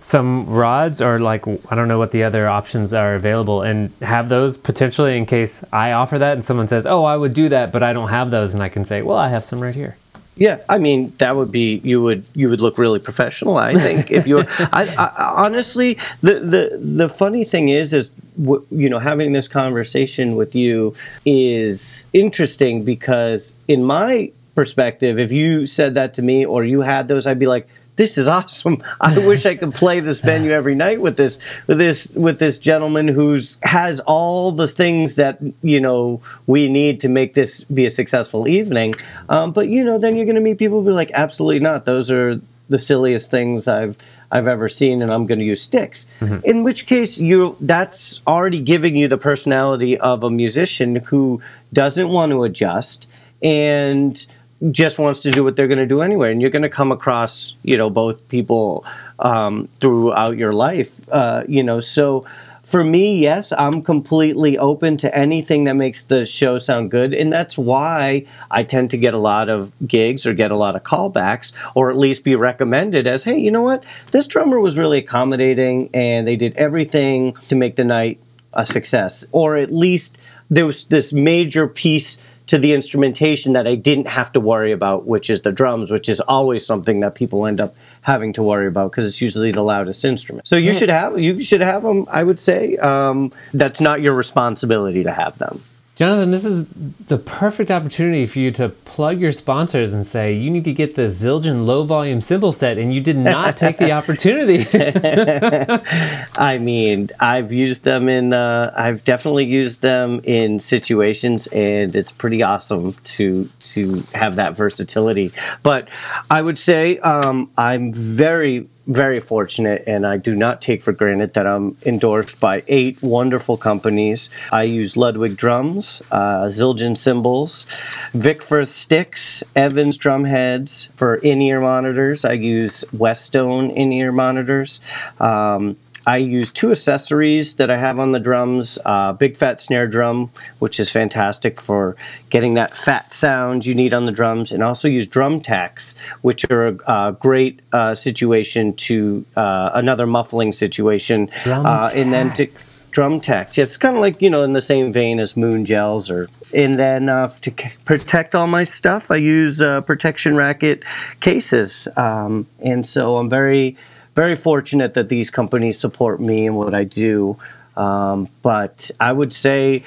some rods or like I don't know what the other options are available and have those potentially in case I offer that and someone says, "Oh, I would do that, but I don't have those." And I can say, "Well, I have some right here."
Yeah, I mean that would be you would you would look really professional. I think if you, (laughs) I, I, honestly, the the the funny thing is, is you know having this conversation with you is interesting because in my perspective, if you said that to me or you had those, I'd be like, this is awesome. I (laughs) wish I could play this venue every night with this with this with this gentleman who's has all the things that you know we need to make this be a successful evening. Um, but you know, then you're going to meet people who be like, absolutely not. Those are the silliest things I've I've ever seen, and I'm going to use sticks. Mm-hmm. In which case, you that's already giving you the personality of a musician who doesn't want to adjust and just wants to do what they're going to do anyway. And you're going to come across, you know, both people um, throughout your life, uh, you know. So for me, yes, I'm completely open to anything that makes the show sound good. And that's why I tend to get a lot of gigs or get a lot of callbacks, or at least be recommended as, hey, you know what? This drummer was really accommodating and they did everything to make the night a success. Or at least there was this major piece to the instrumentation that I didn't have to worry about, which is the drums, which is always something that people end up having to worry about because it's usually the loudest instrument. So you should have you should have them. I would say um, that's not your responsibility to have them.
Jonathan, this is the perfect opportunity for you to plug your sponsors and say you need to get the Zildjian low volume cymbal set, and you did not (laughs) take the opportunity. (laughs)
I mean, I've used them in, uh, I've definitely used them in situations, and it's pretty awesome to to have that versatility. But I would say um, I'm very very fortunate and I do not take for granted that I'm endorsed by eight wonderful companies. I use Ludwig drums, uh, Zildjian cymbals, Vic Firth sticks, Evans drum heads for in ear monitors. I use Westone in ear monitors. Um, I use two accessories that I have on the drums uh, big fat snare drum, which is fantastic for getting that fat sound you need on the drums, and also use drum tacks, which are a, great uh, situation to uh, another muffling situation.
Drum
uh, and then to drum tacks. Yes, it's kind of like, you know, in the same vein as moon gels or. And then uh, to c- protect all my stuff, I use uh, protection racket cases. Um, and so I'm very very fortunate that these companies support me and what I do. Um, but I would say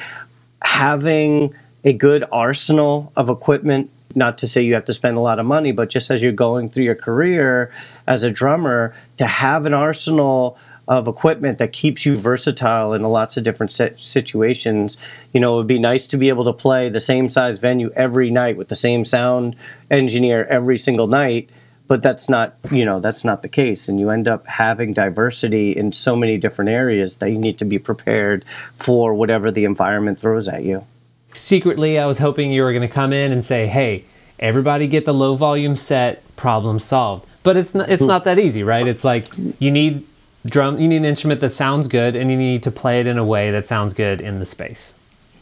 having a good arsenal of equipment, not to say you have to spend a lot of money, but just as you're going through your career as a drummer, to have an arsenal of equipment that keeps you versatile in lots of different situations. You know, it would be nice to be able to play the same size venue every night with the same sound engineer every single night but that's not you know that's not the case. And you end up having diversity in so many different areas that you need to be prepared for whatever the environment throws at you.
Secretly i was hoping you were going to come in and say hey everybody get the low volume set problem solved. But it's not it's not that easy right? It's like you need drum you need an instrument that sounds good and you need to play it in a way that sounds good in the space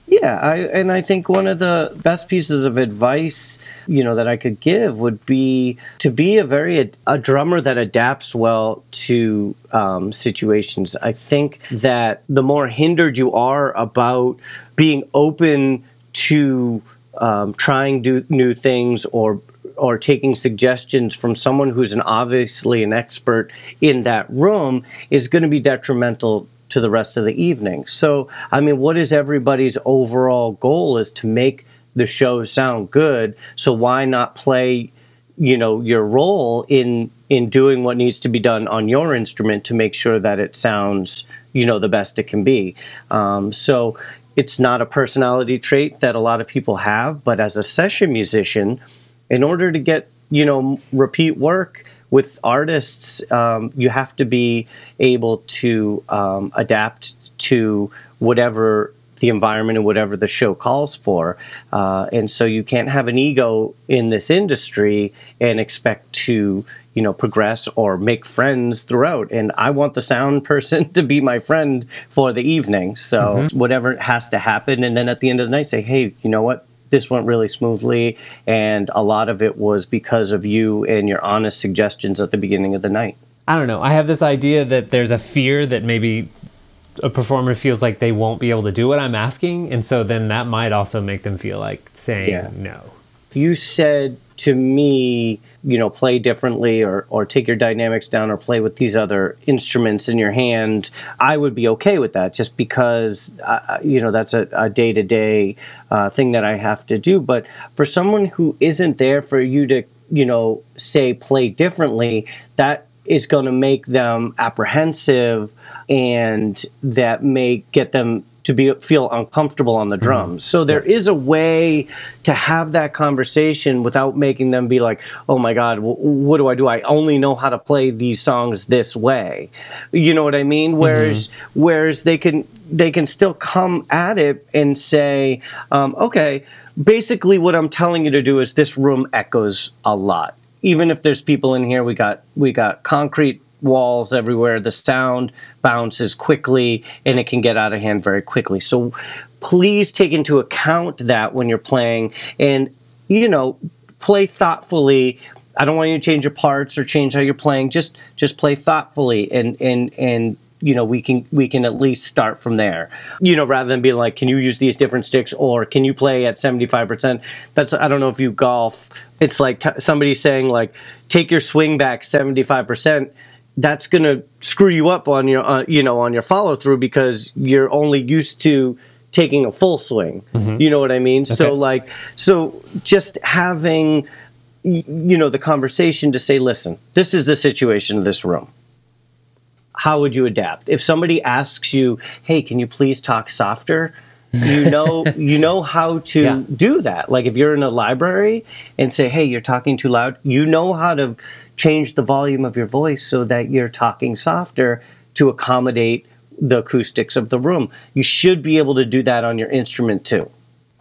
yeah, I, and I think one of the best pieces of advice, you know, that I could give would be to be a very a drummer that adapts well to um, situations. I think that the more hindered you are about being open to um, trying do, new things or or taking suggestions from someone who's an obviously an expert in that room is going to be detrimental to the rest of the evening. So, I mean, what is everybody's overall goal is to make the show sound good. So why not play, you know, your role in in doing what needs to be done on your instrument to make sure that it sounds, you know, the best it can be. Um, so it's not a personality trait that a lot of people have, but as a session musician, in order to get you know repeat work with artists, um, you have to be able to um, adapt to whatever the environment and whatever the show calls for. Uh, and so you can't have an ego in this industry and expect to you know progress or make friends throughout and i want the sound (laughs) person to be my friend for the evening so mm-hmm. whatever has to happen and then at the end of the night say hey you know what this went really smoothly, and a lot of it was because of you and your honest suggestions at the beginning of the night.
I don't know. I have this idea that there's a fear that maybe a performer feels like they won't be able to do what I'm asking, and so then that might also make them feel like saying yeah. no.
You said to me, you know, play differently or, or take your dynamics down or play with these other instruments in your hand, I would be okay with that just because, uh, you know, that's a day to day thing that I have to do. But for someone who isn't there for you to, you know, say play differently, that is going to make them apprehensive and that may get them to be feel uncomfortable on the mm-hmm. drums. So there is a way to have that conversation without making them be like, "Oh my god, w- what do I do? I only know how to play these songs this way." You know what I mean? Whereas mm-hmm. whereas they can they can still come at it and say, um, "Okay, basically what I'm telling you to do is this room echoes a lot." Even if there's people in here, we got we got concrete walls everywhere. The sound bounces quickly and it can get out of hand very quickly. So please take into account that when you're playing and, you know, play thoughtfully. I don't want you to change your parts or change how you're playing. Just just play thoughtfully and and and you know we can we can at least start from there you know rather than being like can you use these different sticks or can you play at 75% that's i don't know if you golf it's like t- somebody saying like take your swing back 75% that's going to screw you up on your uh, you know on your follow through because you're only used to taking a full swing mm-hmm. you know what i mean okay. so like so just having you know the conversation to say listen this is the situation of this room how would you adapt if somebody asks you hey can you please talk softer you (laughs) know you know how to
Yeah.
do that like if you're in a library and say hey you're talking too loud you know how to change the volume of your voice so that you're talking softer to accommodate the acoustics of the room you should be able to do that on your instrument too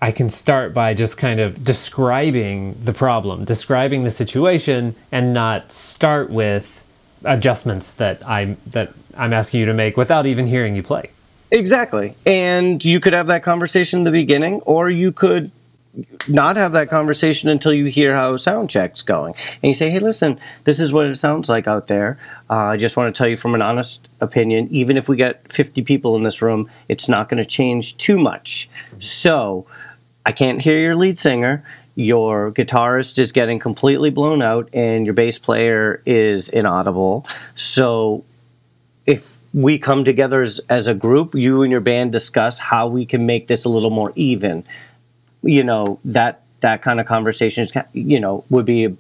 I can start by just kind of describing the problem, describing the situation, and not start with adjustments that I'm that I'm asking you to make without even hearing you play.
Exactly. And you could have that conversation in the beginning, or you could not have that conversation until you hear how sound check's going. And you say, hey, listen, this is what it sounds like out there. Uh, I just want to tell you from an honest opinion, even if we get 50 people in this room, it's not going to change too much. So I can't hear your lead singer. Your guitarist is getting completely blown out, and your bass player is inaudible. So if we come together as, as a group, you and your band discuss how we can make this a little more even. You know that that kind of conversation, you know, would be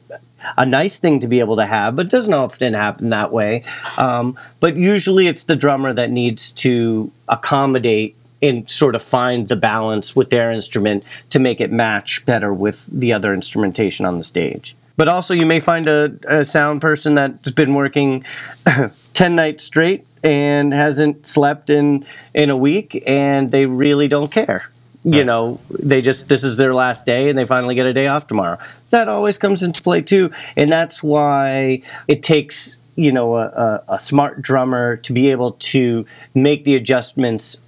a, nice thing to be able to have, but doesn't often happen that way. Um, but usually, it's the drummer that needs to accommodate and sort of find the balance with their instrument to make it match better with the other instrumentation on the stage. But also, you may find a, a sound person that's been working (coughs) 10 nights straight and hasn't slept in, in a week, and they really don't care. You know, they just, this is their last day and they finally get a day off tomorrow. That always comes into play too. And that's why it takes, you know, a, a, a smart drummer to be able to make the adjustments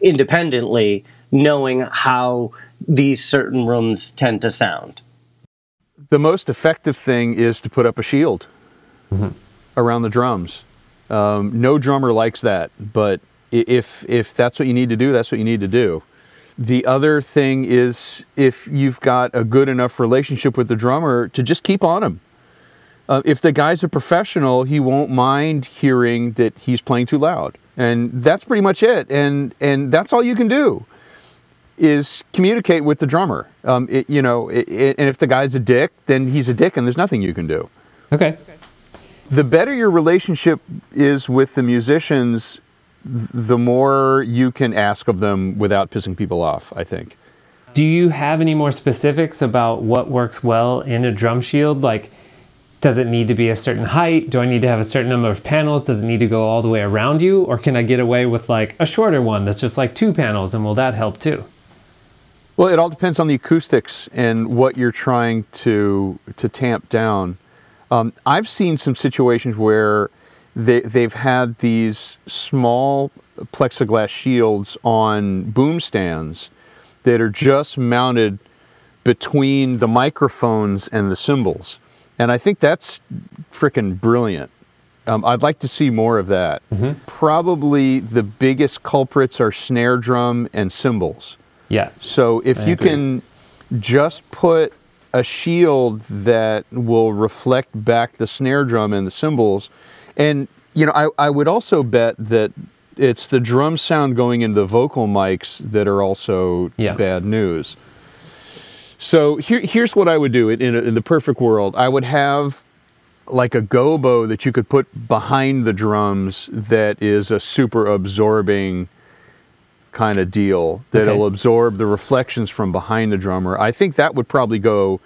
independently, knowing how these certain rooms tend to sound.
the most effective thing is to put up a shield around the drums. Um, no drummer likes that, but if if that's what you need to do, that's what you need to do. The other thing is if you've got a good enough relationship with the drummer to just keep on him. Uh, if the guy's a professional, he won't mind hearing that he's playing too loud, and that's pretty much it. And and that's all you can do is communicate with the drummer. Um, it, you know, it, it, and if the guy's a dick, then he's a dick, and there's nothing you can do.
Okay.
The better your relationship is with the musicians, the more you can ask of them without pissing people off. I think.
Do you have any more specifics about what works well in a drum shield? Like, does it need to be a certain height? Do I need to have a certain number of panels? Does it need to go all the way around you? Or can I get away with like a shorter one that's just like two panels and will that help too?
Well, it all depends on the acoustics and what you're trying to to tamp down. Um, I've seen some situations where they, they've had these small plexiglass shields on boom stands that are just mounted between the microphones and the cymbals, and I think that's freaking brilliant. Um, I'd like to see more of that. Probably the biggest culprits are snare drum and cymbals.
Yeah.
So if
I
you
agree.
can just put a shield that will reflect back the snare drum and the cymbals, and you know, I, I would also bet that it's the drum sound going into the vocal mics that are also
Yeah.
bad news. So here, here's what I would do in, in, a, in the perfect world. I would have like a gobo that you could put behind the drums that is a super absorbing kind of deal that'll
Okay.
absorb the reflections from behind the drummer. I think that would probably go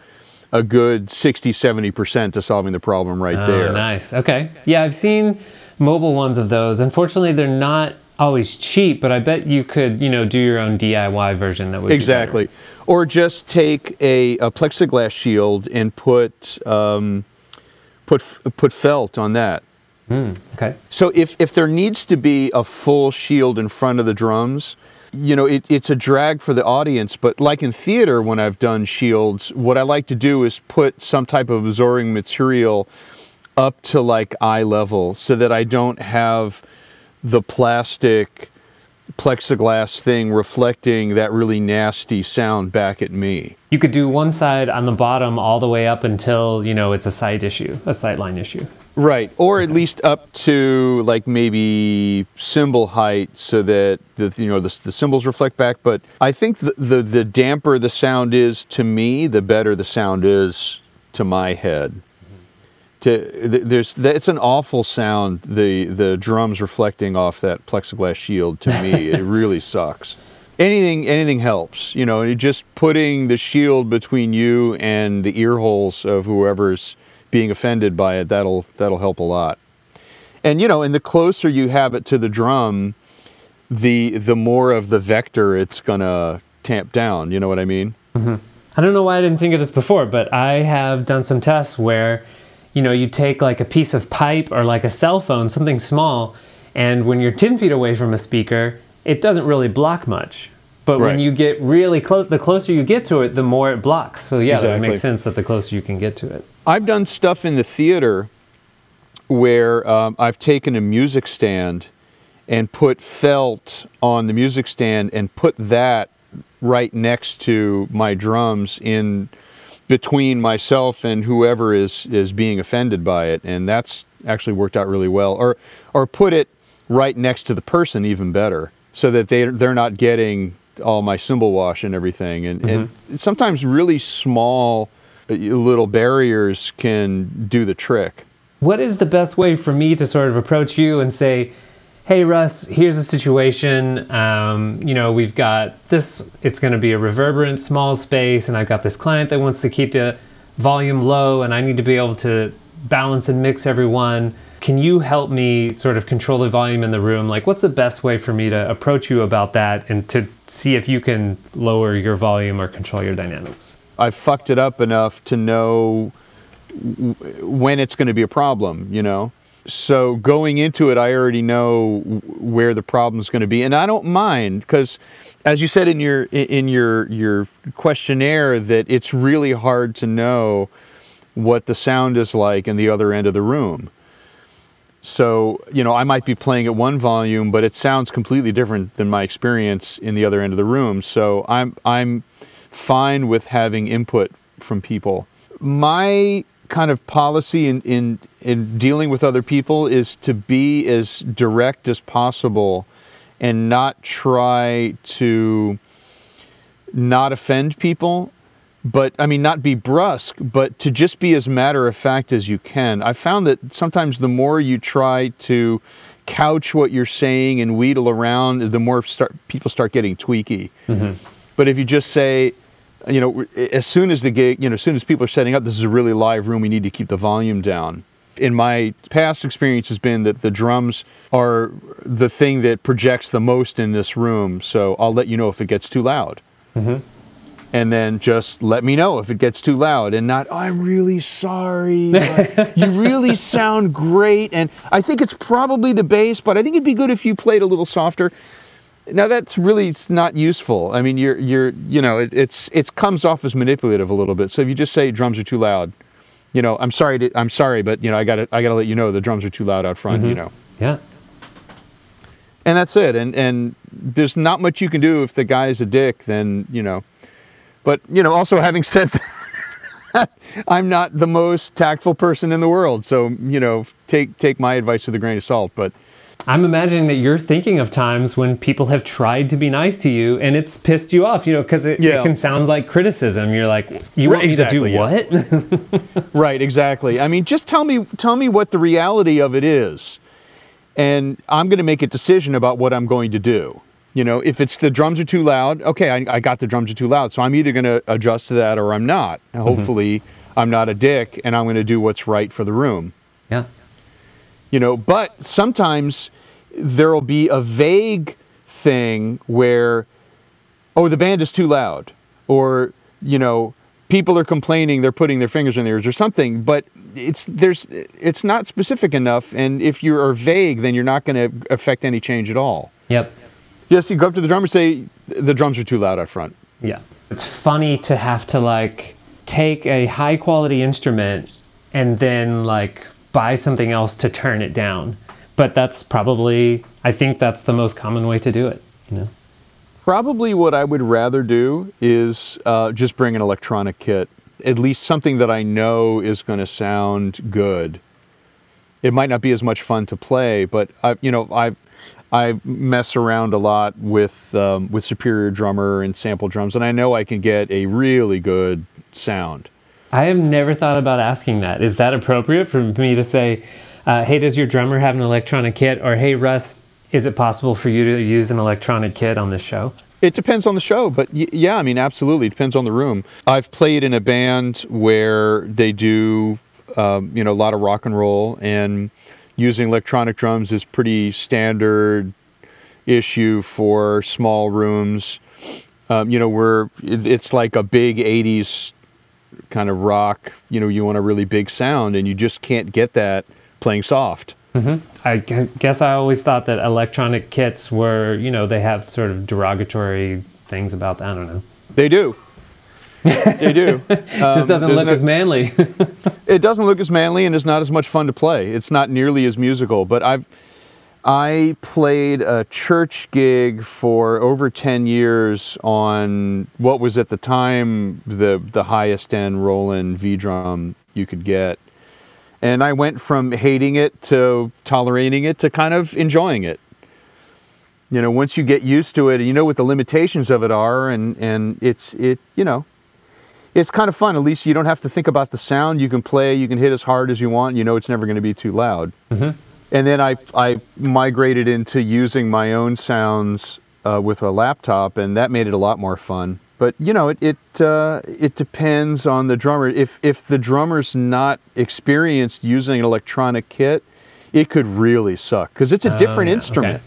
a good 60 70% to solving the problem right
Oh,
there.
nice. Okay. Yeah, I've seen mobile ones of those. Unfortunately, they're not always cheap, but I bet you could, you know, do your own DIY version that would be.
Exactly. Or just take a, a plexiglass shield and put um, put put felt on that.
Okay.
So if, if there needs to be a full shield in front of the drums, you know, it, it's a drag for the audience. But like in theater, when I've done shields, what I like to do is put some type of absorbing material up to like eye level so that I don't have the plastic plexiglass thing reflecting that really nasty sound back at me.
You could do one side on the bottom all the way up until, you know, it's a sight issue, a sight line issue.
Right, or at least up to like maybe cymbal height, so that the you know the, the cymbals reflect back. But I think the, the the damper the sound is to me, the better the sound is to my head. Mm-hmm. To there's it's an awful sound. The the drums reflecting off that plexiglass shield to me, (laughs) it really sucks. anything anything helps. You know, just putting the shield between you and the ear holes of whoever's being offended by it that'll that'll help a lot. And you know, and the closer you have it to the drum, the the more of the vector it's gonna tamp down. You know what I mean? Mm-hmm.
I don't know why I didn't think of this before, but I have done some tests where, you know, you take like a piece of pipe or like a cell phone, something small, and when you're 10 feet away from a speaker, it doesn't really block much. But when you get really close, the closer you get to it, the more it blocks. So yeah, that makes sense that the closer you can get to it.
I've done stuff in the theater where um, I've taken a music stand and put felt on the music stand and put that right next to my drums in between myself and whoever is is being offended by it and that's actually worked out really well or or put it right next to the person even better so that they they're not getting all my cymbal wash and everything and, and sometimes really small uh, little barriers can do the trick
What is the best way for me to sort of approach you and say, "Hey, Russ, here's a situation. Um, you know, we've got this. It's going to be a reverberant, small space, and I've got this client that wants to keep the volume low, and I need to be able to balance and mix everyone. Can you help me sort of control the volume in the room? Like, what's the best way for me to approach you about that, and to see if you can lower your volume or control your dynamics?"
I've fucked it up enough to know w- when it's going to be a problem, you know? So going into it, I already know where the problem's going to be, and I don't mind because, as you said in your in your your questionnaire, that it's really hard to know what the sound is like in the other end of the room. So you know, I might be playing at one volume, but it sounds completely different than my experience in the other end of the room. So I'm I'm fine with having input from people. My kind of policy in, in, in dealing with other people is to be as direct as possible and not try to not offend people but I mean, not be brusque, but to just be as matter of fact as you can. I found that sometimes the more you try to couch what you're saying and wheedle around, the more start, people start getting tweaky. Mm-hmm. But if you just say, you know, as soon as the gig, you know, as soon as people are setting up, this is a really live room, we need to keep the volume down. In my past experience has been that the drums are the thing that projects the most in this room. So I'll let you know if it gets too loud mm-hmm. And then just let me know if it gets too loud and not "Oh, i'm really sorry you really (laughs) sound great. And i think it's probably the bass but i think it'd be good if you played a little softer. Now that's really it's not useful. I mean you're you're you know it, it's it comes off as manipulative a little bit. So if you just say drums are too loud you know i'm sorry to, i'm sorry but you know i gotta i gotta let you know the drums are too loud out front you mm-hmm. know.
Yeah.
and that's it. And and there's not much you can do if the guy's a dick then you know but you know also having said that (laughs) i'm not the most tactful person in the world so you know take take my advice with a grain of salt but
I'm imagining that you're thinking of times when people have tried to be nice to you and it's pissed you off, you know, because it,
Yeah.
it can sound like criticism. You're like, you want
Right,
me to do
yeah.
what? (laughs)
right exactly i mean just tell me tell me what the reality of it is and i'm going to make a decision about what i'm going to do you know if it's the drums are too loud okay i, I got the drums are too loud so i'm either going to adjust to that or i'm not And hopefully i'm not a dick and i'm going to do what's right for the room
yeah.
you know but sometimes there'll be a vague thing where oh the band is too loud or you know people are complaining they're putting their fingers in their ears or something but it's there's it's not specific enough and if you are vague then you're not going to affect any change at all
Yep.
Just you go up to the drummer and say the drums are too loud out front
Yeah. It's funny to have to like take a high quality instrument and then like buy something else to turn it down. But that's probably, I think that's the most common way to do it, you know?
Probably what I would rather do is uh, just bring an electronic kit, at least something that I know is going to sound good. It might not be as much fun to play, but I, you know, I I mess around a lot with um, with Superior Drummer and sample drums, and I know I can get a really good sound.
I have never thought about asking that. Is that appropriate for me to say, uh, hey, does your drummer have an electronic kit? Or hey, Russ, is it possible for you to use an electronic kit on this show?
It depends on the show, but y- yeah, I mean, absolutely, it depends on the room. I've played in a band where they do, um, you know, a lot of rock and roll, and using electronic drums is pretty standard issue for small rooms. Um, you know, where it- it's like a big '80s kind of rock. You know, you want a really big sound, and you just can't get that playing soft.
I guess I always thought that electronic kits were, you know, they have sort of derogatory things about. I don't know.
They do. They do. (laughs)
Um, Just doesn't look
no-
as manly. (laughs)
it doesn't look as manly and it's not as much fun to play. It's not nearly as musical. But I've I played a church gig for over ten years on what was at the time the the highest end Roland V drum you could get. And I went from hating it to tolerating it to kind of enjoying it. You know, once you get used to it, and you know what the limitations of it are, and, and it's it you know it's kind of fun. At least you don't have to think about the sound. You can play. You can hit as hard as you want. You know it's never going to be too loud. And then I I migrated into using my own sounds uh, with a laptop, and that made it a lot more fun. But you know, it it uh, it depends on the drummer. If if the drummer's not experienced using an electronic kit, it could really suck because it's a different
yeah,
instrument
okay.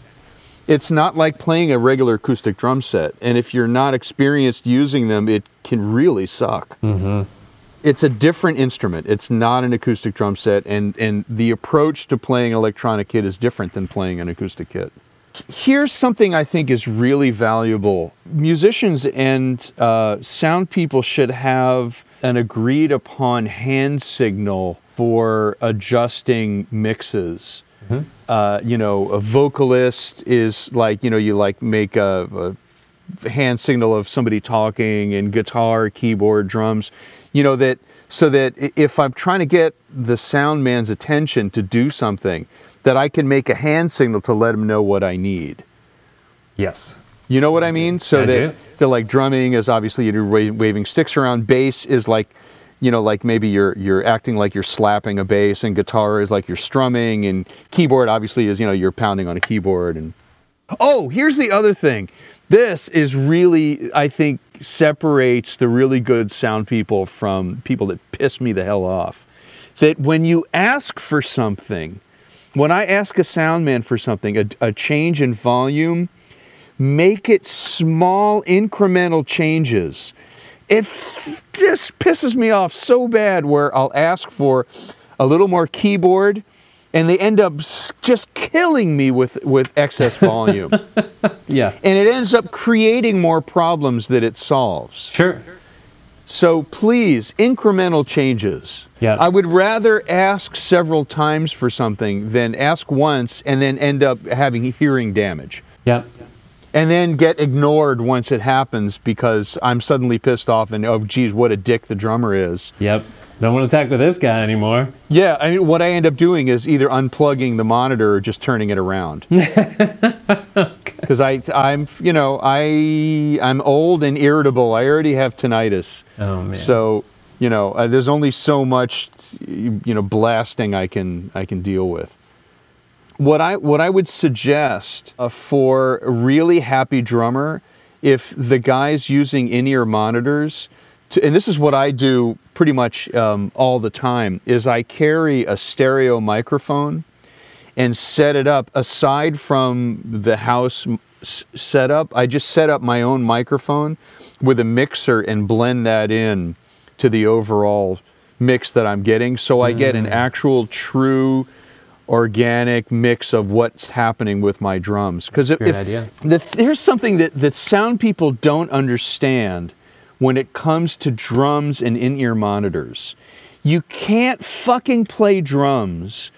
It's not like playing a regular acoustic drum set. And if you're not experienced using them, it can really suck. Mm-hmm. It's a different instrument. It's not an acoustic drum set, and and the approach to playing an electronic kit is different than playing an acoustic kit. Here's something I think is really valuable. Musicians and uh, sound people should have an agreed upon hand signal for adjusting mixes uh, you know, a vocalist is like, you know, you like make a, a hand signal of somebody talking and guitar, keyboard, drums, you know, that so that if I'm trying to get the sound man's attention to do something, that I can make a hand signal to let him know what I need.
yes.
You know what I mean? So
I
that
do.
they're like drumming is obviously you're waving sticks around. Bass is like, you know, like maybe you're you're acting like you're slapping a bass, and guitar is like you're strumming, and keyboard obviously is you know you're pounding on a keyboard. And oh, here's the other thing. This is really I think separates the really good sound people from people that piss me the hell off. That when you ask for something, when I ask a sound man for something, a, a change in volume, make it small incremental changes. It f- just pisses me off so bad where I'll ask for a little more keyboard and they end up just killing me with, with excess volume. (laughs)
Yeah.
and it ends up creating more problems that it solves.
Sure.
So please, incremental changes.
Yeah.
I would rather ask several times for something than ask once and then end up having hearing damage.
Yep.
And then get ignored once it happens because I'm suddenly pissed off and oh geez, what a dick the drummer is.
Yep. Don't want to talk to this guy anymore.
Yeah, I mean what I end up doing is either unplugging the monitor or just turning it around. (laughs) Because I I'm you know, I I'm old and irritable. I already have tinnitus.
Oh man.
So, you know, uh, there's only so much, you know, blasting I can I can deal with. What I what I would suggest uh, for a really happy drummer, if the guy's using in-ear monitors, to, and this is what I do pretty much um, all the time, is I carry a stereo microphone and set it up aside from the house setup. I just set up my own microphone with a mixer and blend that in to the overall mix that I'm getting. So I get an actual true organic mix of what's happening with my drums. Because if, if the, here's something that, that sound people don't understand when it comes to drums and in-ear monitors. You can't fucking play drums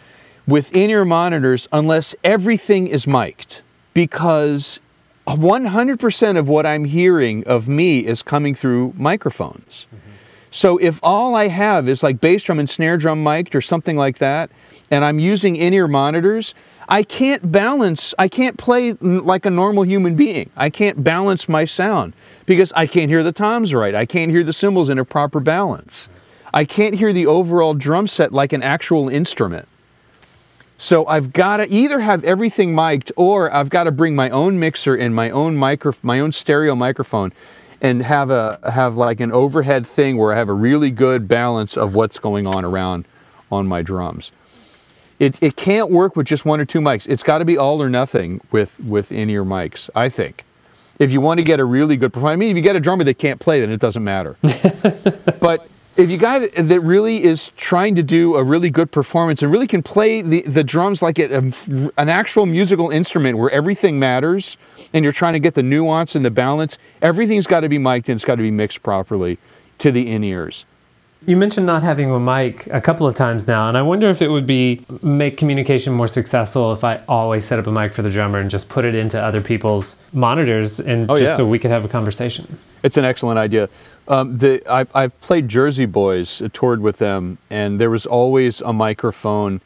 with in-ear monitors unless everything is mic'd because 100% of what I'm hearing of me is coming through microphones. Mm-hmm. So if all I have is like bass drum and snare drum mic'd or something like that, and I'm using in-ear monitors, I can't balance, I can't play like a normal human being. I can't balance my sound because I can't hear the toms right. I can't hear the cymbals in a proper balance. I can't hear the overall drum set like an actual instrument. So I've got to either have everything mic'd or I've got to bring my own mixer and my own micro, my own stereo microphone and have a have like an overhead thing where I have a really good balance of what's going on around on my drums. It, it can't work with just one or two mics. It's got to be all or nothing with with in-ear mics, I think. If you want to get a really good performance, I mean, if you get a drummer that can't play, then it doesn't matter. (laughs) but if you got that really is trying to do a really good performance and really can play the, the drums like it, um, an actual musical instrument where everything matters and you're trying to get the nuance and the balance, everything's got to be mic'd and it's got to be mixed properly to the in ears.
You mentioned not having a mic a couple of times now, and I wonder if it would be make communication more successful if I always set up a mic for the drummer and just put it into other people's monitors and
Oh,
just
yeah.
so we could have a conversation.
It's an excellent idea. Um, the, I, I've played Jersey Boys, uh, toured with them, and there was always a microphone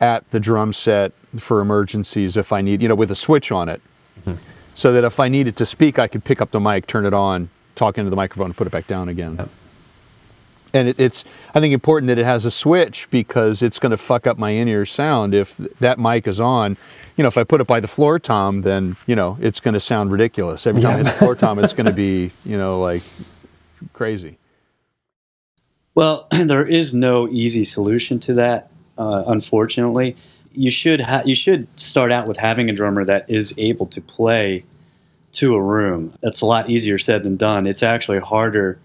at the drum set for emergencies if I need, you know, with a switch on it. So that if I needed to speak, I could pick up the mic, turn it on, talk into the microphone, and put it back down again.
Yep.
And it, it's, I think, important that it has a switch because it's going to fuck up my in-ear sound if that mic is on. You know, if I put it by the floor tom, then you know it's going to sound ridiculous. Every time I hit the floor tom, it's (laughs) going to be, you know, like crazy.
Well, (clears throat) there is no easy solution to that. Uh, unfortunately, you should ha- you should start out with having a drummer that is able to play to a room. That's a lot easier said than done. It's actually harder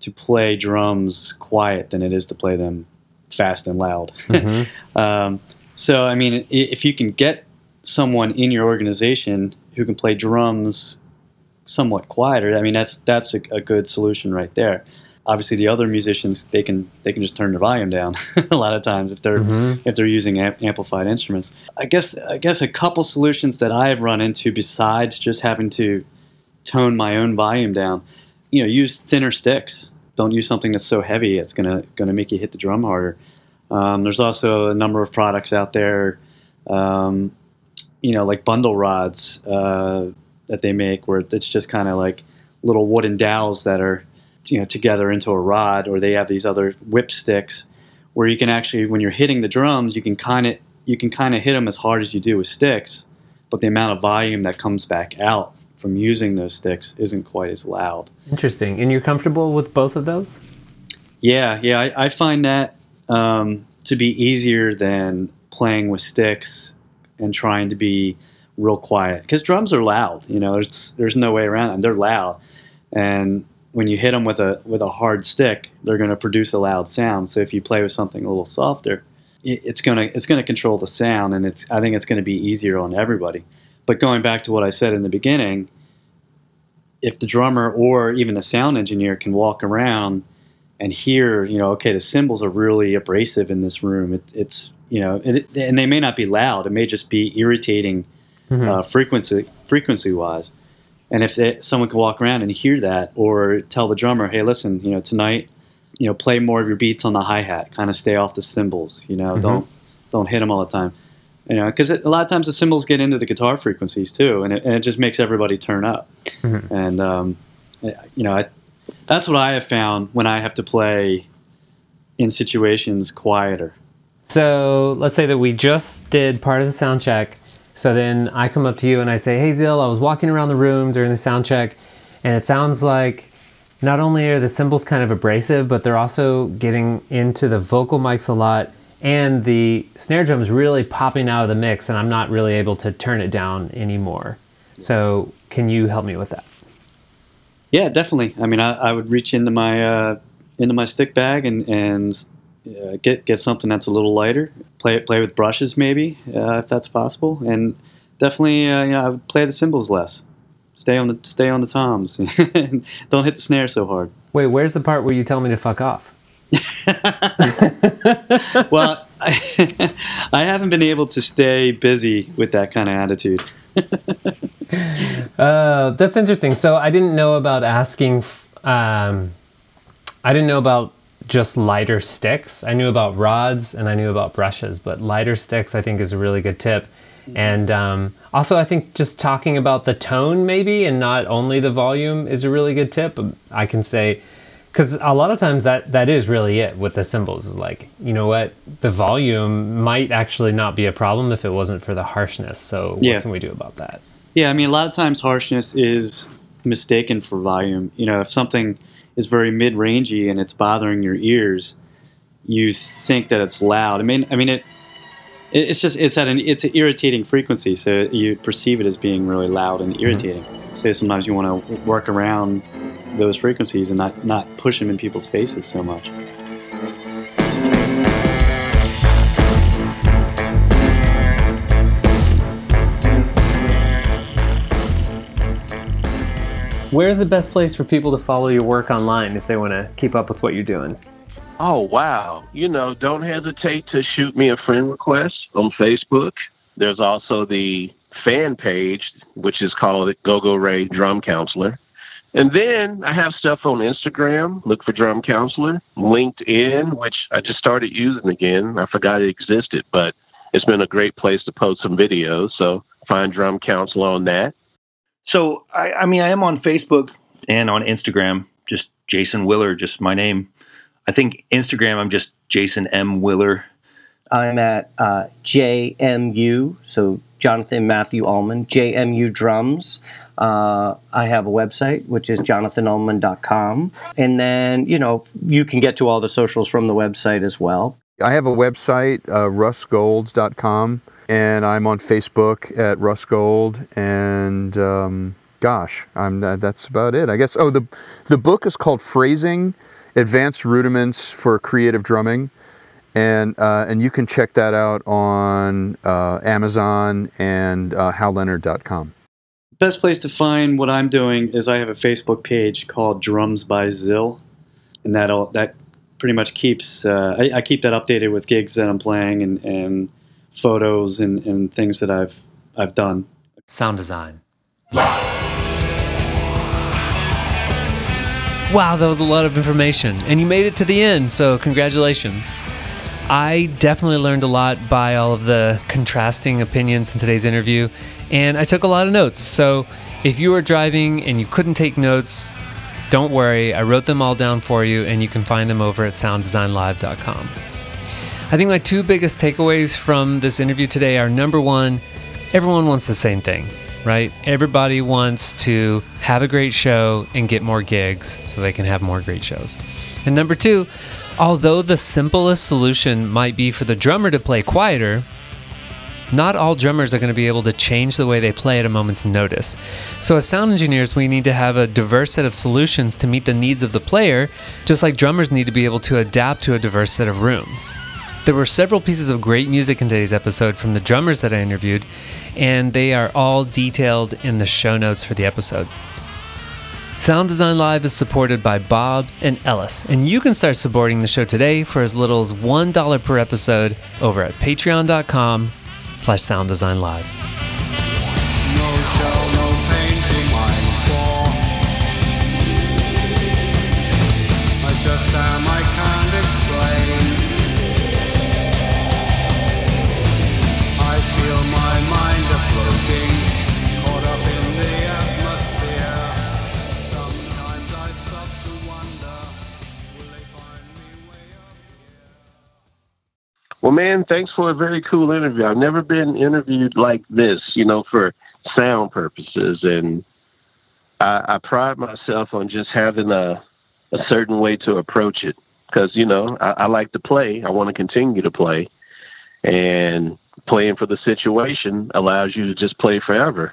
to play drums quiet than it is to play them fast and loud. (laughs) um, so, I mean, if you can get someone in your organization who can play drums somewhat quieter, I mean, that's that's a, a good solution right there. Obviously, the other musicians they can they can just turn their volume down (laughs) a lot of times if they're if they're using amp- amplified instruments. I guess I guess a couple solutions that I have run into besides just having to tone my own volume down, you know, use thinner sticks. Don't use something that's so heavy it's gonna gonna make you hit the drum harder. Um, there's also a number of products out there, um, you know, like bundle rods uh, that they make, where it's just kind of like little wooden dowels that are, you know, together into a rod, or they have these other whip sticks, where you can actually, when you're hitting the drums, you can kind of you can kind of hit them as hard as you do with sticks, but the amount of volume that comes back out from using those sticks isn't quite as loud.
Interesting. And you're comfortable with both of those?
Yeah, yeah, I, I find that um, to be easier than playing with sticks and trying to be real quiet because drums are loud. You know, it's there's no way around them. They're loud, and when you hit them with a with a hard stick, they're going to produce a loud sound. So if you play with something a little softer, it, it's gonna it's gonna control the sound, and it's I think it's going to be easier on everybody. But going back to what I said in the beginning, if the drummer or even the sound engineer can walk around and hear, you know, okay, the cymbals are really abrasive in this room. It, it's, you know, it, and they may not be loud. It may just be irritating uh, frequency frequency wise. And if they, someone can walk around and hear that, or tell the drummer, hey, listen, you know, tonight, you know, play more of your beats on the hi hat. Kind of stay off the cymbals. You know, don't don't hit them all the time. You know, because a lot of times the cymbals get into the guitar frequencies too, and it, and it just makes everybody turn up. And um, you know, I, that's what I have found when I have to play in situations quieter.
So let's say that we just did part of the sound check. So then I come up to you and I say, Hey Zill, I was walking around the room during the sound check, and it sounds like not only are the cymbals kind of abrasive, but they're also getting into the vocal mics a lot, and the snare drum is really popping out of the mix, and I'm not really able to turn it down anymore. So can you help me with that?
Yeah, definitely. I mean, I, I would reach into my uh, into my stick bag and and uh, get get something that's a little lighter. Play it, play with brushes maybe uh, if that's possible, and definitely uh, you know I would play the cymbals less. Stay on the stay on the toms. (laughs) Don't hit the snare so hard.
Wait, where's the part where you tell me to fuck off? (laughs)
Well, I, (laughs) I haven't been able to stay busy with that kind of attitude. (laughs)
Uh, that's interesting. So I didn't know about asking. Um, I didn't know about just lighter sticks. I knew about rods and I knew about brushes, but lighter sticks I think is a really good tip. And um, also, I think just talking about the tone maybe and not only the volume is a really good tip. I can say, because a lot of times that that is really it with the cymbals is like you know what the volume might actually not be a problem if it wasn't for the harshness so
Yeah.
what can we do about that
Yeah, I mean, a lot of times harshness is mistaken for volume. You know, if something is very mid-rangey and it's bothering your ears, you think that it's loud. I mean, I mean it. it- It's just it's at an it's an irritating frequency, so you perceive it as being really loud and mm-hmm. irritating. So sometimes you want to work around those frequencies and not not push them in people's faces so much.
where's the best place for people to follow your work online if they want to keep up with what you're doing
Oh, wow. You know, don't hesitate to shoot me a friend request on Facebook. There's also the fan page, which is called Go Go Ray Drum Counselor. And then I have stuff on Instagram. Look for Drum Counselor. LinkedIn, which I just started using again. I forgot it existed, but it's been a great place to post some videos. So find Drum Counselor on that.
So I, I mean, I am on Facebook and on Instagram, just Jason Willer, just my name. I think Instagram, I'm just Jason M Willer.
I'm at uh, JMU, so Jonathan Matthew Allman, JMU Drums. Uh, I have a website, which is jonathanallman.com. And then, you know, you can get to all the socials from the website as well.
I have a website, uh, russgolds.com, and I'm on Facebook at Russ Gold. And um, gosh, I'm uh, that's about it, I guess. Oh, the the book is called Phrasing: Advanced Rudiments for Creative Drumming, and uh, and you can check that out on uh, Amazon and uh, halleonard.com.
Best place to find what I'm doing is I have a Facebook page called Drums by Zill, and that'll that pretty much keeps uh, I, I keep that updated with gigs that I'm playing and, and photos and, and things that I've I've done.
sound design Wow, that was a lot of information. And you made it to the end, so congratulations. I definitely learned a lot by all of the contrasting opinions in today's interview, and I took a lot of notes. So if you were driving and you couldn't take notes, don't worry, I wrote them all down for you, and you can find them over at sounddesignlive.com. I think my two biggest takeaways from this interview today are number one, everyone wants the same thing, right? Everybody wants to have a great show and get more gigs so they can have more great shows. And number two, although the simplest solution might be for the drummer to play quieter, not all drummers are going to be able to change the way they play at a moment's notice. So, as sound engineers, we need to have a diverse set of solutions to meet the needs of the player, just like drummers need to be able to adapt to a diverse set of rooms. There were several pieces of great music in today's episode from the drummers that I interviewed, and they are all detailed in the show notes for the episode. Sound Design Live is supported by Bob and Ellis, and you can start supporting the show today for as little as $1 per episode over at patreon.com slash sound design live.
No
Well, man, thanks for a very cool interview. I've never been interviewed like this, you know, for sound purposes. And I, I pride myself on just having a, a certain way to approach it because, you know, I, I like to play. I want to continue to play. And playing for the situation allows you to just play forever.